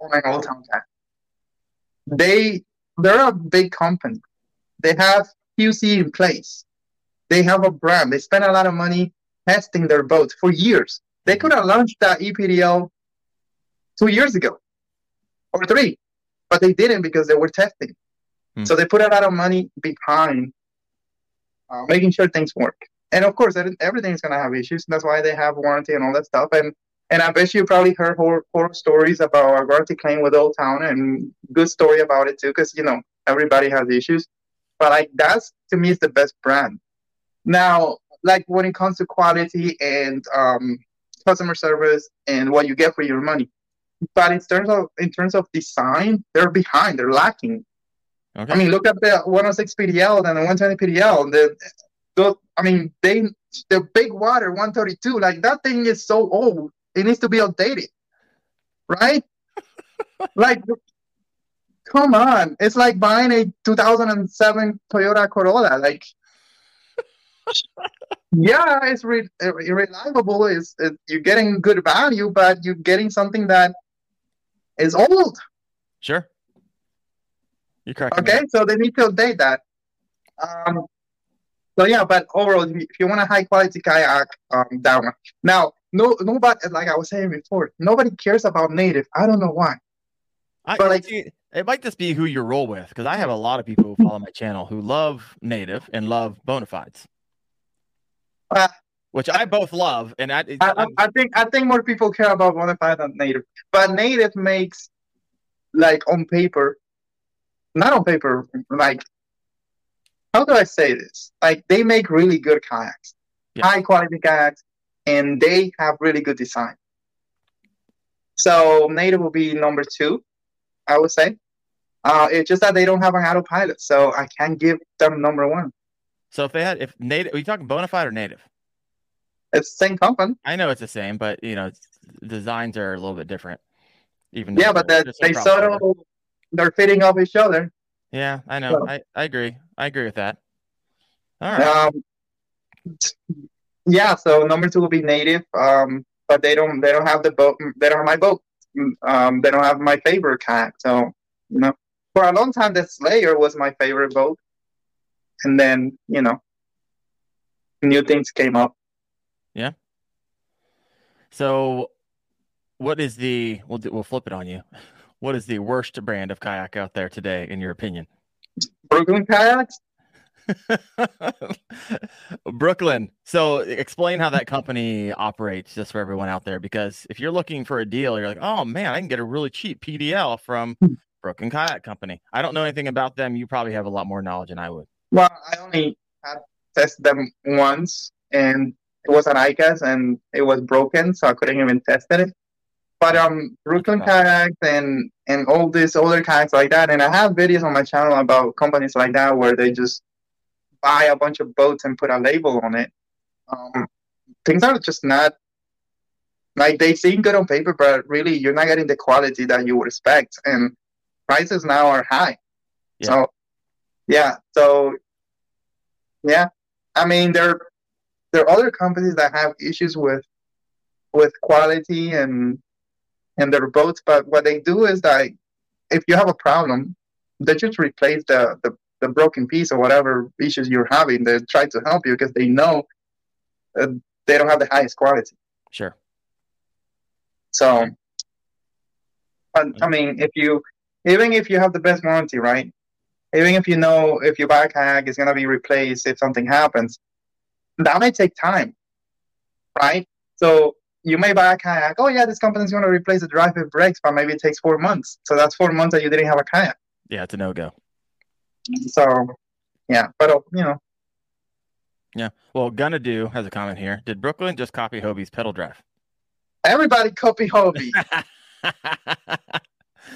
on an Old Town kayak. They they're a big company. They have QC in place. They have a brand. They spend a lot of money testing their boats for years. They could have launched that EPDL two years ago or three, but they didn't because they were testing. Hmm. So they put a lot of money behind uh, making sure things work. And of course, everything's gonna have issues. That's why they have warranty and all that stuff. And and I bet you probably heard horror, horror stories about a warranty claim with Old Town and good story about it too, because you know everybody has issues. But like that's to me is the best brand. Now, like when it comes to quality and um, customer service and what you get for your money, but in terms of in terms of design, they're behind. They're lacking. Okay. I mean, look at the 106 PDL and the 120 PDL. The, the I mean, they the big water 132. Like that thing is so old. It needs to be updated, right? like come on. It's like buying a 2007 Toyota Corolla. Like, yeah, it's re- reliable. It's, it, you're getting good value, but you're getting something that is old. Sure. You're correct. Okay, so they need to update that. Um, so yeah, but overall, if you want a high quality kayak, um, that one. Now, no, nobody, like I was saying before, nobody cares about native. I don't know why. I, but like, it might just be who you roll with because I have a lot of people who follow my channel who love native and love Bonafides, uh, which I both love. And I, I, I, think I think more people care about Bonafide than native, but native makes like on paper, not on paper, like how do I say this? Like they make really good kayaks, yeah. high quality kayaks, and they have really good design. So native will be number two, I would say. Uh, it's just that they don't have an autopilot, so I can't give them number one. So if they had, if native, are you talking Bonafide or native? It's the same company. I know it's the same, but you know, designs are a little bit different. Even yeah, but that, they sort of they're fitting off each other. Yeah, I know. So. I, I agree. I agree with that. All right. Um, yeah, so number two will be native, um, but they don't they don't have the boat. They don't have my boat. Um, they don't have my favorite kayak. So you know, for a long time, the Slayer was my favorite boat, and then you know, new things came up. Yeah. So, what is the? We'll do, we'll flip it on you. What is the worst brand of kayak out there today, in your opinion? Brooklyn kayaks. Brooklyn. So explain how that company operates just for everyone out there because if you're looking for a deal, you're like, oh man, I can get a really cheap PDL from Hmm. Brooklyn Kayak Company. I don't know anything about them. You probably have a lot more knowledge than I would. Well, I only had tested them once, and it was an ICAST, and it was broken, so I couldn't even test it. But um, Brooklyn Wow. kayaks and and all these other kayaks like that, and I have videos on my channel about companies like that where they just buy a bunch of boats and put a label on it. Um, things are just not like they seem good on paper, but really you're not getting the quality that you would expect, and prices now are high. Yeah. So yeah, so yeah, I mean there there are other companies that have issues with with quality and and their boats, but what they do is that if you have a problem, they just replace the the, the broken piece or whatever issues you're having. They try to help you because they know uh, they don't have the highest quality. Sure. So, but I mean, if you even if you have the best warranty, right? Even if you know if your back kayak is gonna be replaced if something happens, that may take time, right? So you may buy a kayak. Oh yeah, this company's gonna replace the drive and brakes, but maybe it takes four months. So that's four months that you didn't have a kayak. Yeah, it's a no go. So yeah, but uh, you know, Yeah. Well, Gonna Do has a comment here. Did Brooklyn just copy Hobie's pedal drive? everybody copy Hobie.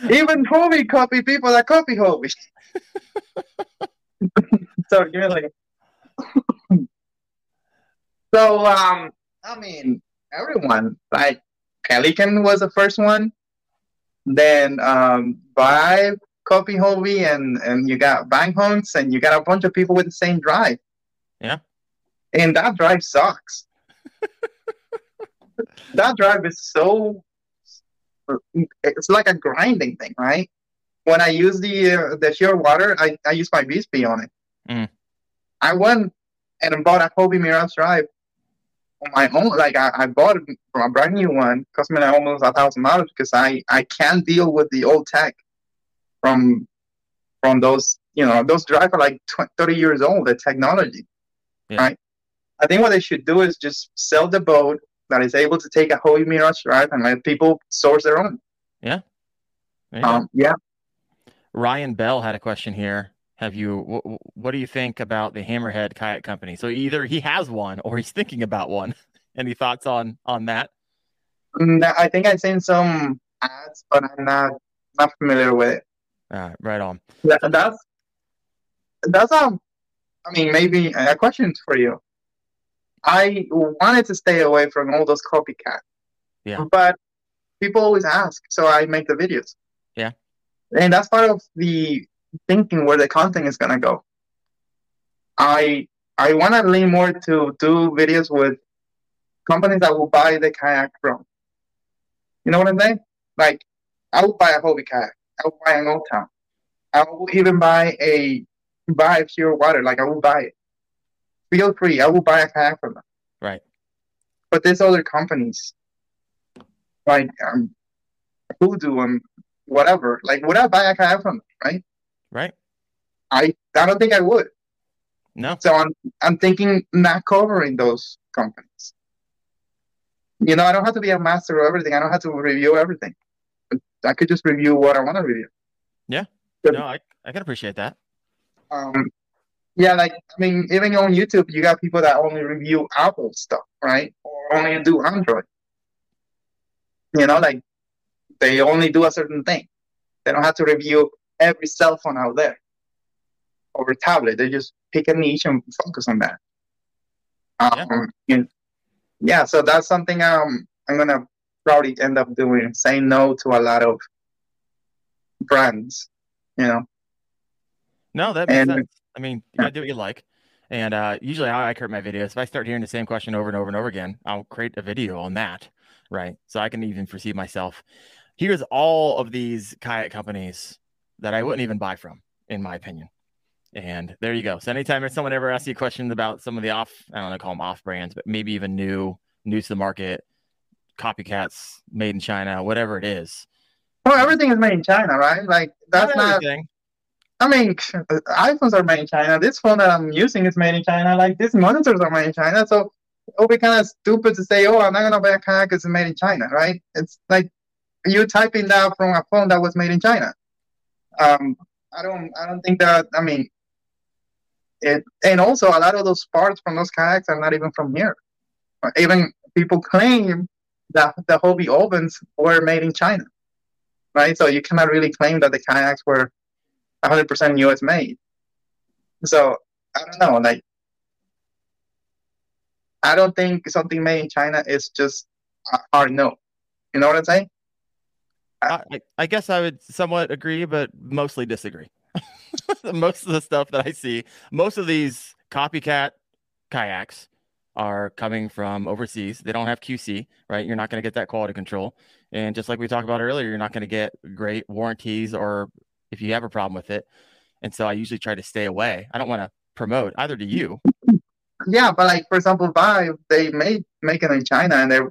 Even Hobie copy people that copy Hobie. so a second. so um, I mean, everyone like Pelican was the first one. Then um, Vibe copy Hobie, and and you got Bang Hunks, and you got a bunch of people with the same drive. Yeah. And that drive sucks. that drive is so it's like a grinding thing, right? When I use the uh, the Shearwater, I, I use my BSP on it. Mm. I went and bought a Hobie Mirage drive on my own. Like I, I bought a brand new one, cost me almost a thousand dollars because I I can't deal with the old tech from from those you know those drives are like 20, 30 years old. The technology, Yeah. right? I think what they should do is just sell the boat that is able to take a whole Mirage drive and let people source their own. Go. Um, yeah. Ryan Bell had a question here. Have you? Wh- what do you think about the Hammerhead Kayak Company? So either he has one or he's thinking about one. Any thoughts on on that? Mm, I think I've seen some ads, but I'm not not familiar with it. All right, right on. That, that's that's um. I mean, maybe a question for you. I wanted to stay away from all those copycats. Yeah. But people always ask, so I make the videos. Yeah. And that's part of the thinking where the content is gonna go. I I want to lean more to do videos with companies that will buy the kayak from. You know what I'm saying? Like, I will buy a Hobie kayak. I will buy an Old Town. I will even buy a buy pure water. Like I will buy it. Feel free. I will buy a kayak from them. Right. But there's other companies like um, Hoodoo and whatever. Like, would I buy a kayak from them? Right? Right. I I don't think I would. No. So I'm I'm thinking not covering those companies. You know, I don't have to be a master of everything. I don't have to review everything. I could just review what I want to review. Good. No, I I can appreciate that. Um, yeah, like I mean, even on YouTube, you got people that only review Apple stuff, right? Or only do Android. You know, like they only do a certain thing. They don't have to review every cell phone out there or tablet. They just pick a niche and focus on that. Um, yeah. yeah, so that's something um I'm gonna probably end up doing, saying no to a lot of brands. You know. No, that makes And- sense. I mean, you gotta do what you like. And uh, usually, how I create my videos, if I start hearing the same question over and over and over again, I'll create a video on that, right? So I can even foresee myself. Here's all of these kayak companies that I wouldn't even buy from, in my opinion. And there you go. So anytime if someone ever asks you questions about some of the off, I don't know, call them off brands, but maybe even new, new to the market, copycats, made in China, whatever it is. Well, everything is made in China, right? Like that's not. not I mean, iPhones are made in China. This phone that I'm using is made in China. Like these monitors are made in China. So it would be kind of stupid to say, "Oh, I'm not gonna buy a kayak because it's made in China," right? It's like you typing that from a phone that was made in China. Um, I don't, I don't think that. I mean, it, and also a lot of those parts from those kayaks are not even from here. Even people claim that the Hobie ovens were made in China, right? So you cannot really claim that the kayaks were 100% US made. So I don't know, like I don't think something made in China is just a hard no. You know what I'm saying? I, I guess I would somewhat agree, but mostly disagree. most of the stuff that I see, most of these copycat kayaks are coming from overseas. They don't have QC, right? You're not going to get that quality control. And just like we talked about earlier, you're not going to get great warranties or if you have a problem with it. And so I usually try to stay away. I don't want to promote either to you. Yeah, but like for example, Vive, they made make it in China and they're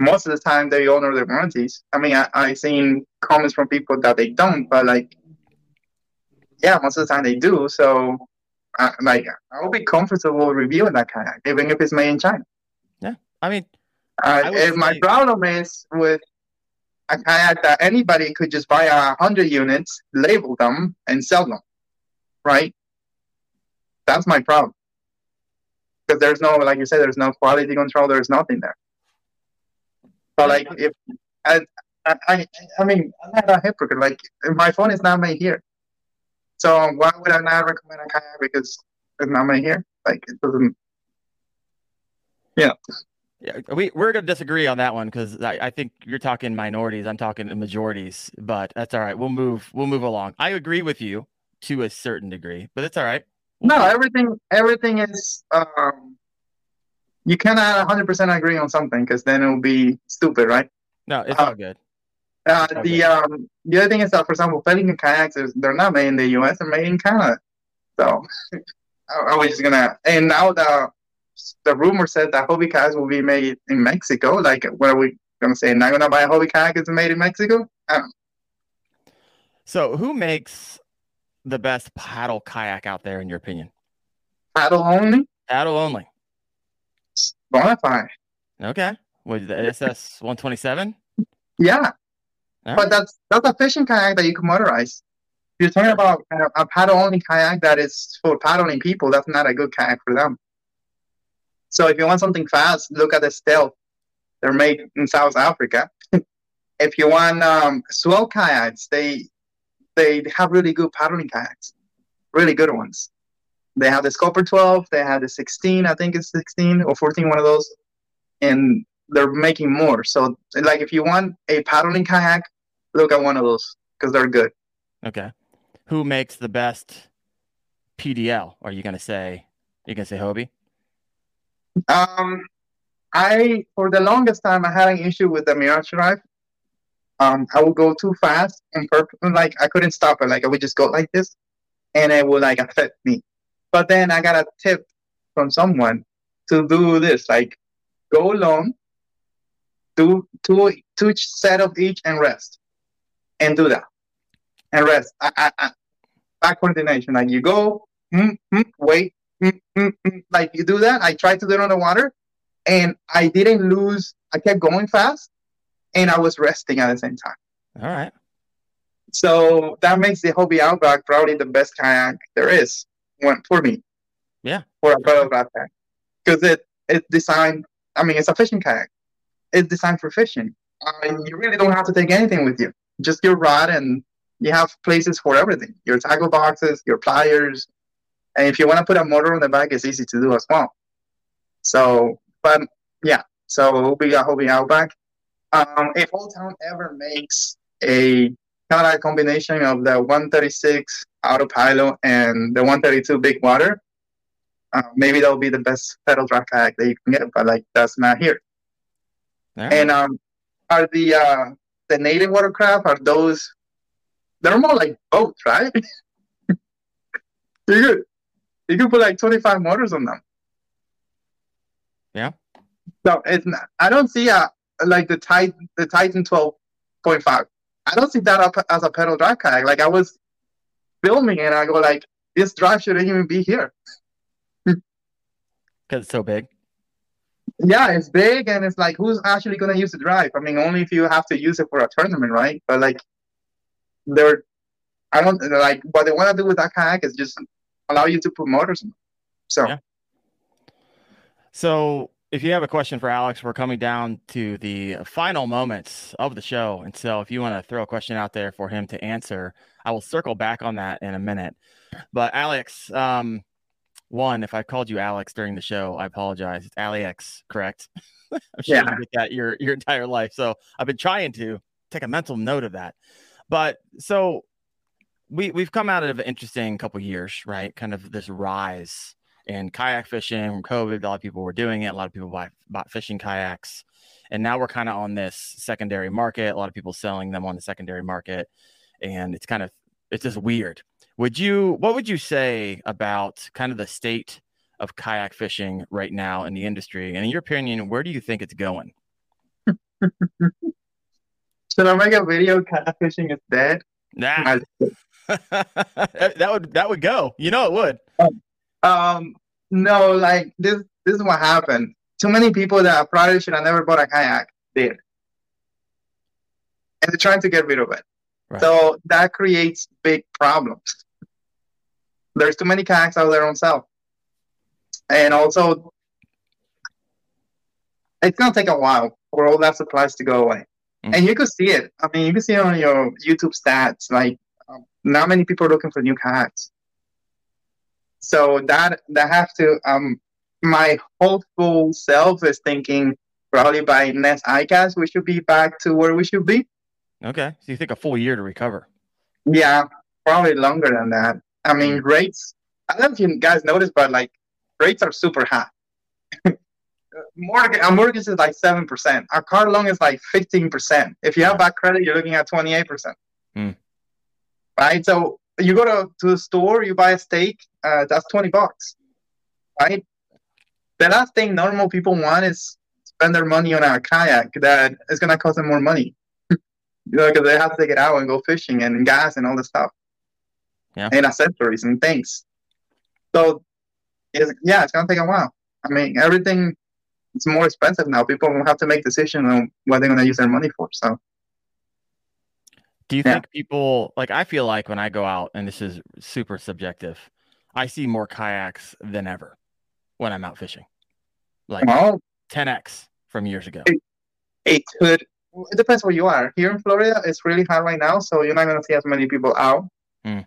most of the time they honor their warranties. I mean, I, I seen comments from people that they don't, but like yeah, most of the time they do. So, uh, like, I will be comfortable reviewing that kayak, even if it's made in China. Yeah, I mean, uh, I my say... problem is with a kayak that anybody could just buy a hundred units, label them, and sell them, right? That's my problem. Because there's no, like you said, there's no quality control. There's nothing there. But like, if I, I, I mean, I'm not a hypocrite. Like, my phone is not made here. So why would I not recommend a kayak because it's not my here? Like it doesn't. Yeah. Yeah, we we're gonna disagree on that one because I, I think you're talking minorities. I'm talking majorities, but that's all right. We'll move. We'll move along. I agree with you to a certain degree, but it's all right. We'll no, everything everything is. Um, you cannot 100 percent agree on something because then it will be stupid, right? No, it's uh, all good. Uh, okay. The um the other thing is that, for example, Pelican kayaks is they're not made in the U.S. They're made in Canada. So I, I, was just gonna. And now the the rumor said that Hobie kayaks will be made in Mexico. Like, what are we gonna say? Not gonna buy a Hobie kayak is made in Mexico? So, who makes the best paddle kayak out there, in your opinion? Paddle only. Paddle only. Bonafide. Okay. With the SS one twenty seven. Yeah, but that's that's a fishing kayak that you can motorize. If you're talking about a paddle only kayak that is for paddling people, that's not a good kayak for them. So if you want something fast, look at the Stealth. They're made in South Africa. if you want um, swell kayaks, they they have really good paddling kayaks, really good ones. They have the Scooper 12, they have the 16, I think it's 16 or 14, one of those, and they're making more. So like if you want a paddling kayak look at one of those because they're good. Okay. Who makes the best PDL? Are you gonna say? You gonna say Hobie? Um, I for the longest time I had an issue with the Mirage drive. Um, I would go too fast and purpose, like I couldn't stop it. Like I would just go like this, and it would like affect me. But then I got a tip from someone to do this, like go long, do two two set of each and rest and do that and rest. I, I, I, back coordination. Like you go, mm, mm, wait, mm, mm, mm, like you do that. I tried to do it on the water and I didn't lose. I kept going fast and I was resting at the same time. All right. So that makes the Hobie Outback probably the best kayak there is one for me. Yeah. For a pedal kayak. Because it it's designed, I mean, it's a fishing kayak. It's designed for fishing. Uh, you really don't have to take anything with you just your rod and you have places for everything. Your tackle boxes your pliers. And if you want to put a motor on the back it's easy to do as well. So but yeah. So we got Hobie Outback um, if Old Town ever makes a kind of a combination of the 136 autopilot and the 132 big water uh, maybe that'll be the best pedal drive kayak that you can get, but like that's not here. Yeah. And um, are the uh, the native watercraft are those? They're more like boats, right? you could you could put like twenty five motors on them. Yeah. So it's not, I don't see a like the Titan the Titan twelve point five. I don't see that up as a pedal drive kayak. Like I was filming and I go like, this drive shouldn't even be here. Because it's so big. Yeah, it's big and it's like who's actually gonna use the drive? I mean, only if you have to use it for a tournament, right? But like, they're I don't like what they want to do with that kayak is just allow you to put motors in. So. Yeah. So if you have a question for Alex, we're coming down to the final moments of the show. And so if you want to throw a question out there for him to answer, I will circle back on that in a minute. But Alex, um, one, if I called you Alex during the show, I apologize. It's Aliex, correct? I'm sure Yeah. you get that your your entire life. So I've been trying to take a mental note of that. But so we we've come out of an interesting couple years, right? Kind of this rise in kayak fishing from COVID. A lot of people were doing it. A lot of people buy, bought fishing kayaks, and now we're kind of on this secondary market. A lot of people selling them on the secondary market, and it's kind of it's just weird. Would you what would you say about kind of the state of kayak fishing right now in the industry? And in your opinion, where do you think it's going? Should I make a video kayak fishing is dead? Nah, that would that would go. You know it would. Um, no, like this. This is what happened. Too many people that probably should have never bought a kayak did, and they're trying to get rid of it. Right. So that creates big problems. There's too many kayaks out there on sale, and also it's gonna take a while for all that supplies to go away. Mm. And you could see it. I mean, you can see it on your YouTube stats. Like, um, not many people are looking for new kayaks. So that that have to. Um, my hopeful self is thinking probably by next ICAST we should be back to where we should be. Okay, so you think a full year to recover? Yeah, probably longer than that. I mean, rates. I don't know if you guys noticed, but like rates are super high. mortgage, a mortgage is like seven percent. A car loan is like fifteen percent. If you have bad credit, you're looking at twenty eight percent. Hmm. Right. So you go to, to the store, you buy a steak, uh, that's twenty bucks. Right. The last thing normal people want is spend their money on a kayak that is gonna cost them more money. you know, because they have to take it out and go fishing and gas and all this stuff. Yeah. And accessories and things. So, it's, yeah, it's gonna take a while. I mean, everything is more expensive now. People will have to make decisions on what they're gonna use their money for. So, Do you Yeah. think people like I feel like when I go out and this is super subjective, I see more kayaks than ever when I'm out fishing. Like well, 10x from years ago. it could. It depends where you are. Here in Florida, it's really hot right now, so you're not gonna see as many people out. Hmm.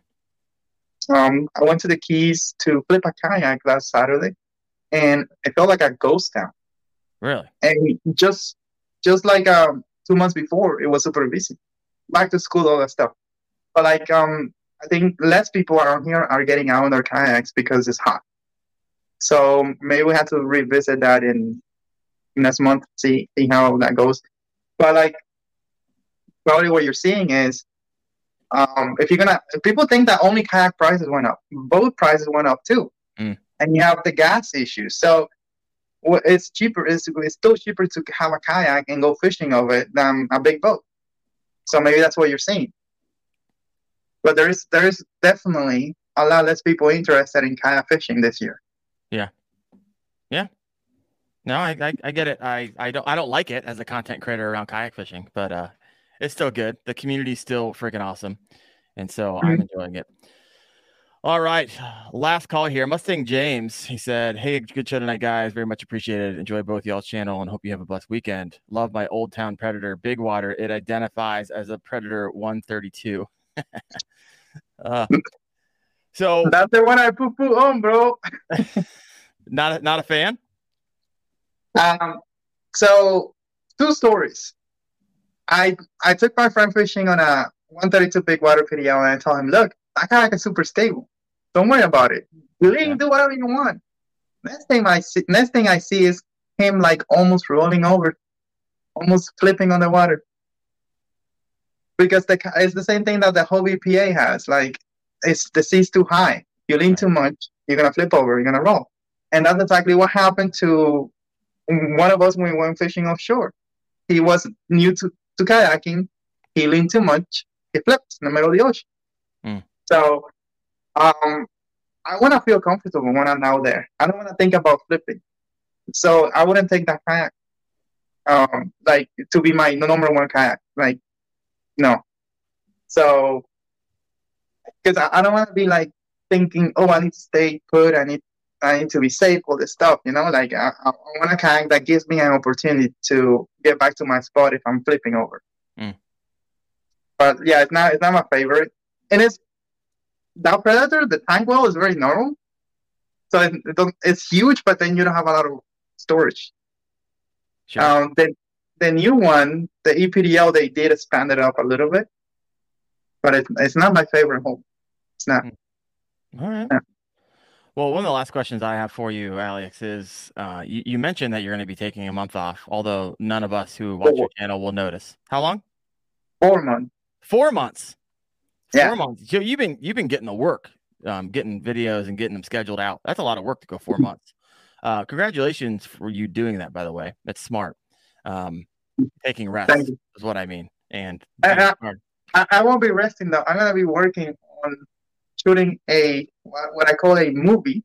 Um, I went to the Keys to flip a kayak last Saturday, and it felt like a ghost town. Really? and just just like um two months before it was super busy back to school all that stuff but like um i think less people around here are getting out on their kayaks because it's hot so maybe we have to revisit that in next month see see how that goes but like probably what you're seeing is um if you're gonna people think that only kayak prices went up boat prices went up too Mm. and you have the gas issue so well, it's cheaper. It's, it's still cheaper to have a kayak and go fishing of it than a big boat. So maybe that's what you're seeing. But there is there is definitely a lot less people interested in kayak fishing this year. Yeah, yeah. No, I, I I get it. I I don't I don't like it as a content creator around kayak fishing, but uh it's still good. The community's still freaking awesome. And so I'm enjoying it. All right. Last call here. Mustang James. He said, Hey, good show tonight, guys. Very much appreciated. Enjoy both y'all's channel and hope you have a blessed weekend. Love my old town predator, Big Water. It identifies as a Predator 132. uh, so That's the one I poo poo on, bro. not a, not a fan. Um, so two stories. I I took my friend fishing on a 132 big water PDL and I told him, look, that kayak is super stable. Don't worry about it. You Yeah. can do whatever you want. Next thing I see, next thing I see is him like almost rolling over, almost flipping on the water. Because the it's the same thing that the Hobie PA has. Like it's the sea's too high. You lean too much, you're gonna flip over, you're gonna roll. And that's exactly what happened to one of us when we went fishing offshore. He was new to, to kayaking, he leaned too much, he flipped in the middle of the ocean. Mm. So um I wanna feel comfortable when I'm out there. I don't wanna think about flipping. So I wouldn't take that kayak um like to be my number one kayak. Like no. So because I, I don't want to be like thinking, oh, I need to stay put. I need I need to be safe. All this stuff, you know. Like I, I want a kayak that gives me an opportunity to get back to my spot if I'm flipping over. Mm. But yeah, it's not it's not my favorite, and it's that predator. The tank well is very normal, so it, it it's huge, but then you don't have a lot of storage. Sure. Um, the the new one, the EPDL, they did expand it up a little bit, but it's it's not my favorite hull. It's not. All right. Yeah. Well, one of the last questions I have for you, Alex, is uh, you, you mentioned that you're going to be taking a month off, although none of us who watch your channel will notice. How long? Four months. Four months. Four Yeah. months. So you've been you've been getting the work, um, getting videos and getting them scheduled out. That's a lot of work to go four months. Uh, congratulations for you doing that, by the way. That's smart. Um, taking rest is what I mean. And smart. I, I won't be resting though. I'm gonna be working on shooting a what, what I call a movie.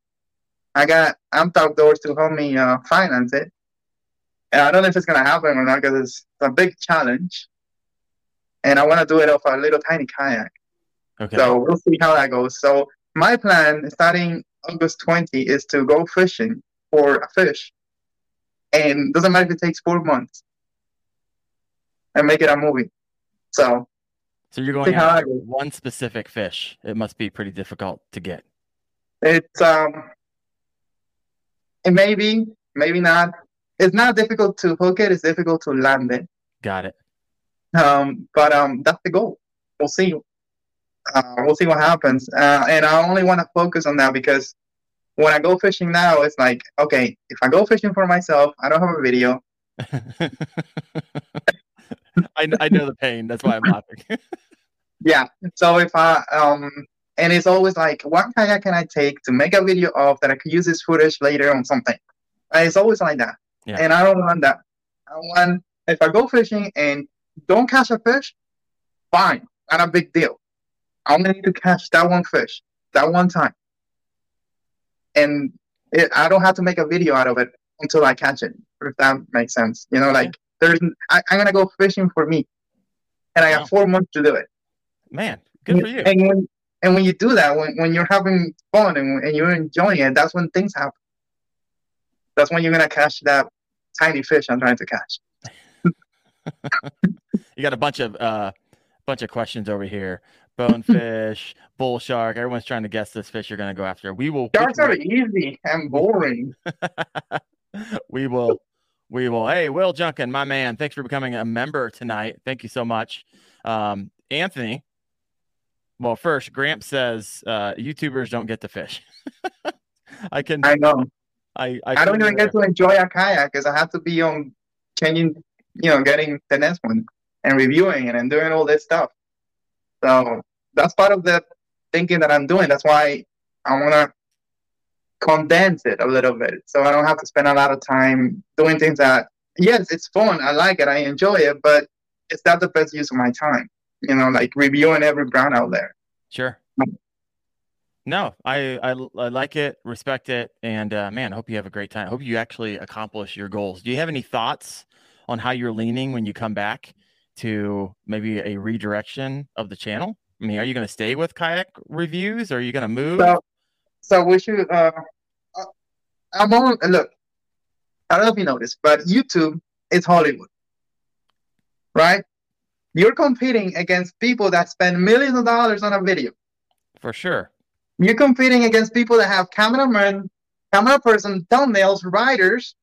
I got Amped Outdoors to help me uh, finance it, and I don't know if it's gonna happen or not because it's a big challenge. And I want to do it off a little tiny kayak. okay. So we'll see how that goes. So my plan, starting August 20, is to go fishing for a fish, and doesn't matter if it takes four months, and make it a movie. So So you're going after one specific fish. It must be pretty difficult to get. It's um, it may be, maybe not. It's not difficult to hook it. It's difficult to land it. Got it. Um, but um, that's the goal. We'll see. Uh, we'll see what happens. Uh, and I only want to focus on that because when I go fishing now, it's like, okay, if I go fishing for myself, I don't have a video. I, I know the pain. That's why I'm laughing. Yeah. So if I um, and it's always like, what kayak can I take to make a video of that I could use this footage later on something? And it's always like that. Yeah. And I don't want that. I want if I go fishing and don't catch a fish, fine, not a big deal. I only need to catch that one fish that one time, and it, I don't have to make a video out of it until I catch it. If that makes sense, you know, like there's I, I'm gonna go fishing for me, and I got Wow. four months to do it. Man, good for you. And and when you do that, when, when you're having fun and, and you're enjoying it, that's when things happen. That's when you're gonna catch that tiny fish I'm trying to catch. You got a bunch of uh bunch of questions over here. Bonefish, bull shark. Everyone's trying to guess this fish you're gonna go after. We will Sharks are easy and boring. we will we will hey will junkin my man thanks for becoming a member tonight thank you so much um anthony well first gramp says uh youtubers don't get to fish i can I know. i I don't even get to enjoy a kayak because I have to be on changing, you know, getting the next one and reviewing it and doing all this stuff. So that's part of the thinking that I'm doing. That's why I want to condense it a little bit so I don't have to spend a lot of time doing things that, yes, it's fun. I like it. I enjoy it, but it's not the best use of my time. You know, like reviewing every brand out there. sure no I, I i like it respect it and uh man i hope you have a great time I hope you actually accomplish your goals do you have any thoughts on how you're leaning when you come back to maybe a redirection of the channel i mean are you going to stay with kayak reviews or are you going to move So, so we should. Uh, uh, I'm on. Look, I don't know if you noticed, but YouTube is Hollywood, right? You're competing against people that spend millions of dollars on a video. for sure You're competing against people that have cameramen, camera person, thumbnails, writers,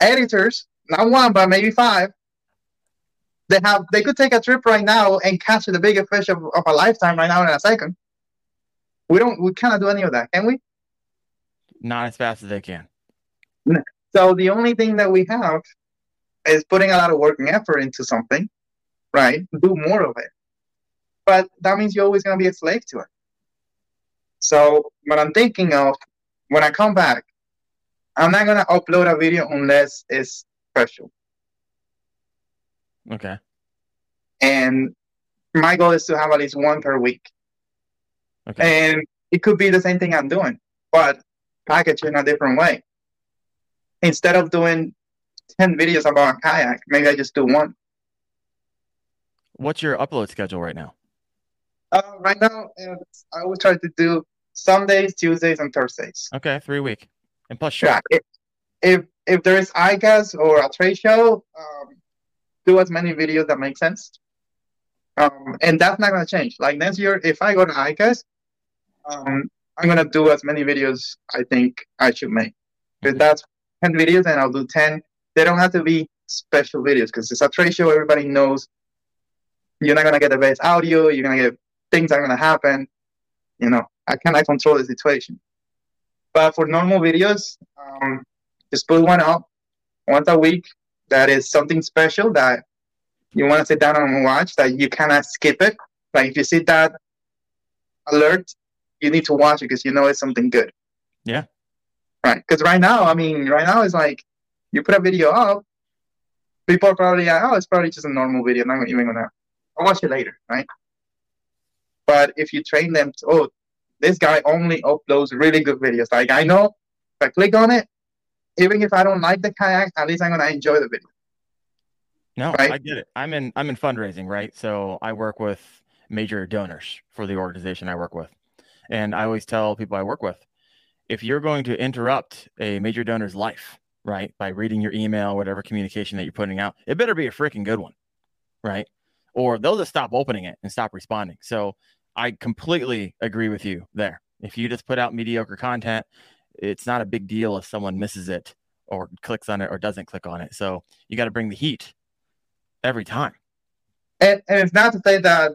editors. Not one, but maybe five. They have. They could take a trip right now and catch the biggest fish of, of a lifetime right now in a second. We don't. We cannot do any of that, can we? Not as fast as they can. So the only thing that we have is putting a lot of work and effort into something, right? Do more of it. But that means you're always going to be a slave to it. So what I'm thinking of when I come back, I'm not going to upload a video unless it's special. Okay. And my goal is to have at least one per week. Okay. And it could be the same thing I'm doing, but packaged in a different way. Instead of doing 10 videos about a kayak, maybe I just do one. What's your upload schedule right now? Uh, right now, it's, I always try to do Sundays, Tuesdays, and Thursdays. Okay, three week. And plus short. Yeah. If, if, there is ICAST or a trade show, um, do as many videos that make sense. Um, and that's not going to change. Like next year, if I go to ICAST, um, I'm going to do as many videos I think I should make. If Okay. that's 10 videos, then I'll do 10. They don't have to be special videos because it's a trade show. Everybody knows you're not going to get the best audio. You're going to get things are going to happen. You know, I cannot control the situation. But for normal videos, um, just put one up once a week. That is something special that you want to sit down and watch. That you cannot skip it. Like if you see that alert, you need to watch it because you know it's something good. Yeah. Right. Because right now, I mean, right now it's like you put a video up, people are probably like, oh, it's probably just a normal video. I'm not even gonna. I'll watch it later, right? But if you train them, to, oh, this guy only uploads really good videos. Like I know, if I click on it, even if I don't like the kayak, at least I'm gonna enjoy the video. No, Right. I get it. I'm in I'm in fundraising, right? So I work with major donors for the organization I work with. And I always tell people I work with, if you're going to interrupt a major donor's life, right, by reading your email, whatever communication that you're putting out, it better be a freaking good one, right? Or they'll just stop opening it and stop responding. So I completely agree with you there. If you just put out mediocre content, it's not a big deal if someone misses it or clicks on it or doesn't click on it. So you got to bring the heat every time. And, and it's not to say that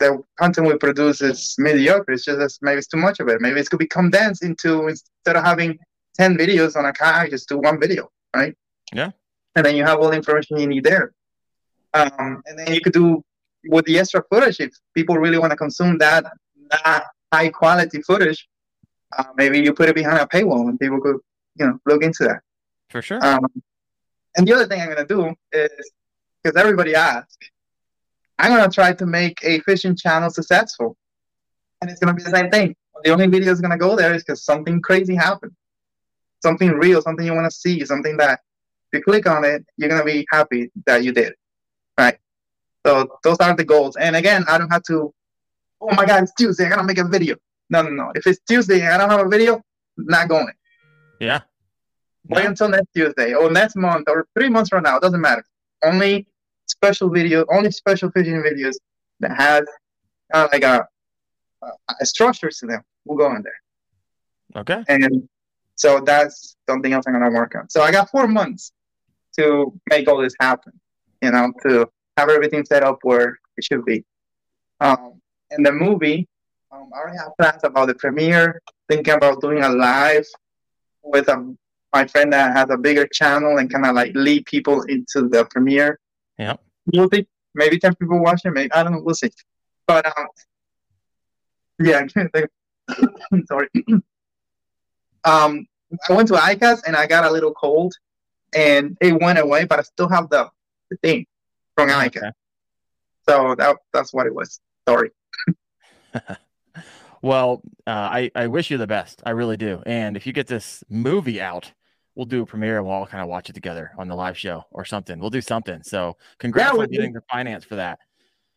the content we produce is mediocre. It's just maybe it's too much of it. Maybe it could be condensed into instead of having ten videos on a kayak, just do one video, right? Yeah. And then you have all the information you need there. Um, and then you could do with the extra footage if people really want to consume that that high quality footage. Uh, maybe you put it behind a paywall and people could you know look into that. For sure. Um, and the other thing I'm gonna do is because everybody asks, I'm gonna try to make a fishing channel successful, and it's gonna be the same thing. The only video is gonna go there is because something crazy happened, something real, something you want to see, something that if you click on it, you're gonna be happy that you did, right? So those are the goals. And again, I don't have to. Oh my God, it's Tuesday. I gotta make a video. No, no, no. If it's Tuesday and I don't have a video, not going. yeah. Wait No. until next Tuesday or next month or three months from now. It doesn't matter. Only special video, only special fishing videos that has uh, like a, a, a structure to them will go in there. Okay. And so that's something else I'm gonna work on. So I got four months to make all this happen. You know, to have everything set up where it should be. Um, and the movie, um, I already have plans about the premiere. Thinking about doing a live with um, my friend that has a bigger channel and kind of like lead people into the premiere. Yep. We'll see. Maybe ten people watch it. Maybe I don't know. We'll see. But um, yeah. Sorry. um, I went to ICAST and I got a little cold, and it went away. But I still have the, the thing from ICAST. Okay. So that that's what it was. Sorry. Well, uh, I, I wish you the best. I really do. And if you get this movie out, we'll do a premiere and we'll all kind of watch it together on the live show or something. We'll do something. So congrats Yeah, on getting the finance for that.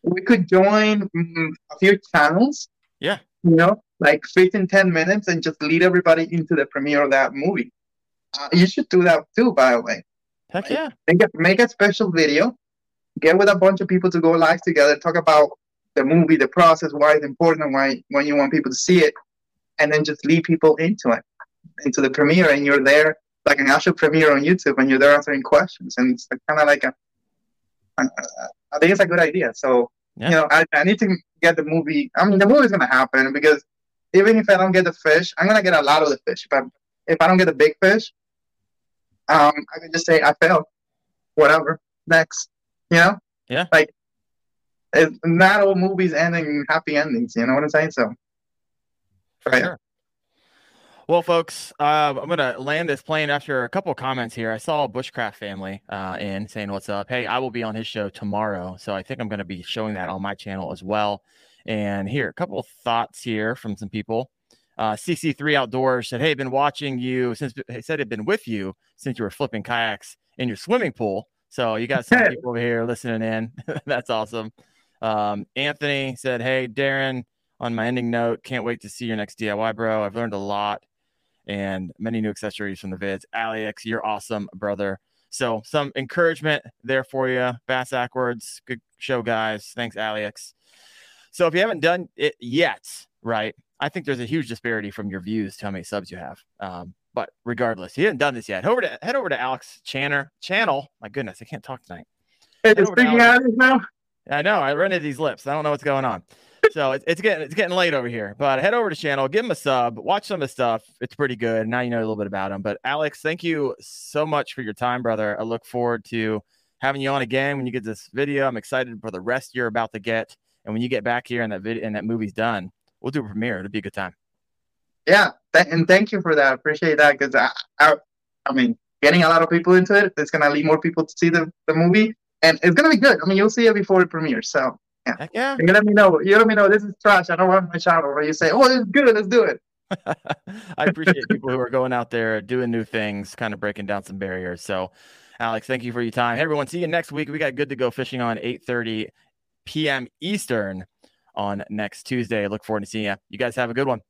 we could join mm, a few channels. Yeah. You know, like 15, 10 minutes and just lead everybody into the premiere of that movie. Uh, you should do that too, by the way. Heck yeah. Make a, make a special video, get with a bunch of people to go live together, talk about the movie, the process, why it's important, why when you want people to see it, and then just lead people into it, into the premiere, and you're there like an actual premiere on YouTube, and you're there answering questions, and it's kind of like a. I I think it's a good idea. So Yeah. you know, I, I need to get the movie. I mean, the movie's gonna happen because even if I don't get the fish, I'm gonna get a lot of the fish. If I if I don't get the big fish, um, I can just say I failed. Whatever. Next. You know? Yeah. Like it's not all movies ending happy endings, you know what I'm saying? So For Right. sure. Well, folks, uh, I'm gonna land this plane after a couple of comments here. I saw Bushcraft family uh, in saying what's up. Hey, I will be on his show tomorrow, so I think I'm gonna be showing that on my channel as well. And here, a couple of thoughts here from some people. Uh, CC3 Outdoors said, "Hey, been watching you since. He said had been with you since you were flipping kayaks in your swimming pool. So you got some people over here listening in. That's awesome." Um, Anthony said, "Hey, Daren." On my ending note, can't wait to see your next DIY, bro. I've learned a lot and many new accessories from the vids. Aliex, you're awesome, brother. So some encouragement there for you. Bass Ackwards, good show, guys. Thanks, Aliex. So if you haven't done it yet, right? I think there's a huge disparity from your views to how many subs you have. Um, but regardless, if you haven't done this yet, head over to head over to Aliex Channer channel. My goodness, I can't talk tonight. Hey, to speaking out of now. I know I run into these lips. I don't know what's going on. So it's, it's getting it's getting late over here. But head over to channel, give him a sub, watch some of his stuff. It's pretty good. Now you know a little bit about him. But Aliex, thank you so much for your time, brother. I look forward to having you on again when you get this video. I'm excited for the rest you're about to get. And when you get back here and that video and that movie's done, we'll do a premiere. It'll be a good time. Yeah, th- and thank you for that. Appreciate that because I, I, I mean, getting a lot of people into it, it's gonna lead more people to see the, the movie, and it's gonna be good. I mean, you'll see it before it premieres. So Heck yeah. you let me know. You let me know this is trash. I don't want my channel. Or you say, oh, this is good. Let's do it. I appreciate people who are going out there doing new things, kind of breaking down some barriers. So, Aliex, thank you for your time. Hey, everyone, see you next week. We got good to go fishing on 8:30 p.m. Eastern on next Tuesday. Look forward to seeing you. You guys have a good one.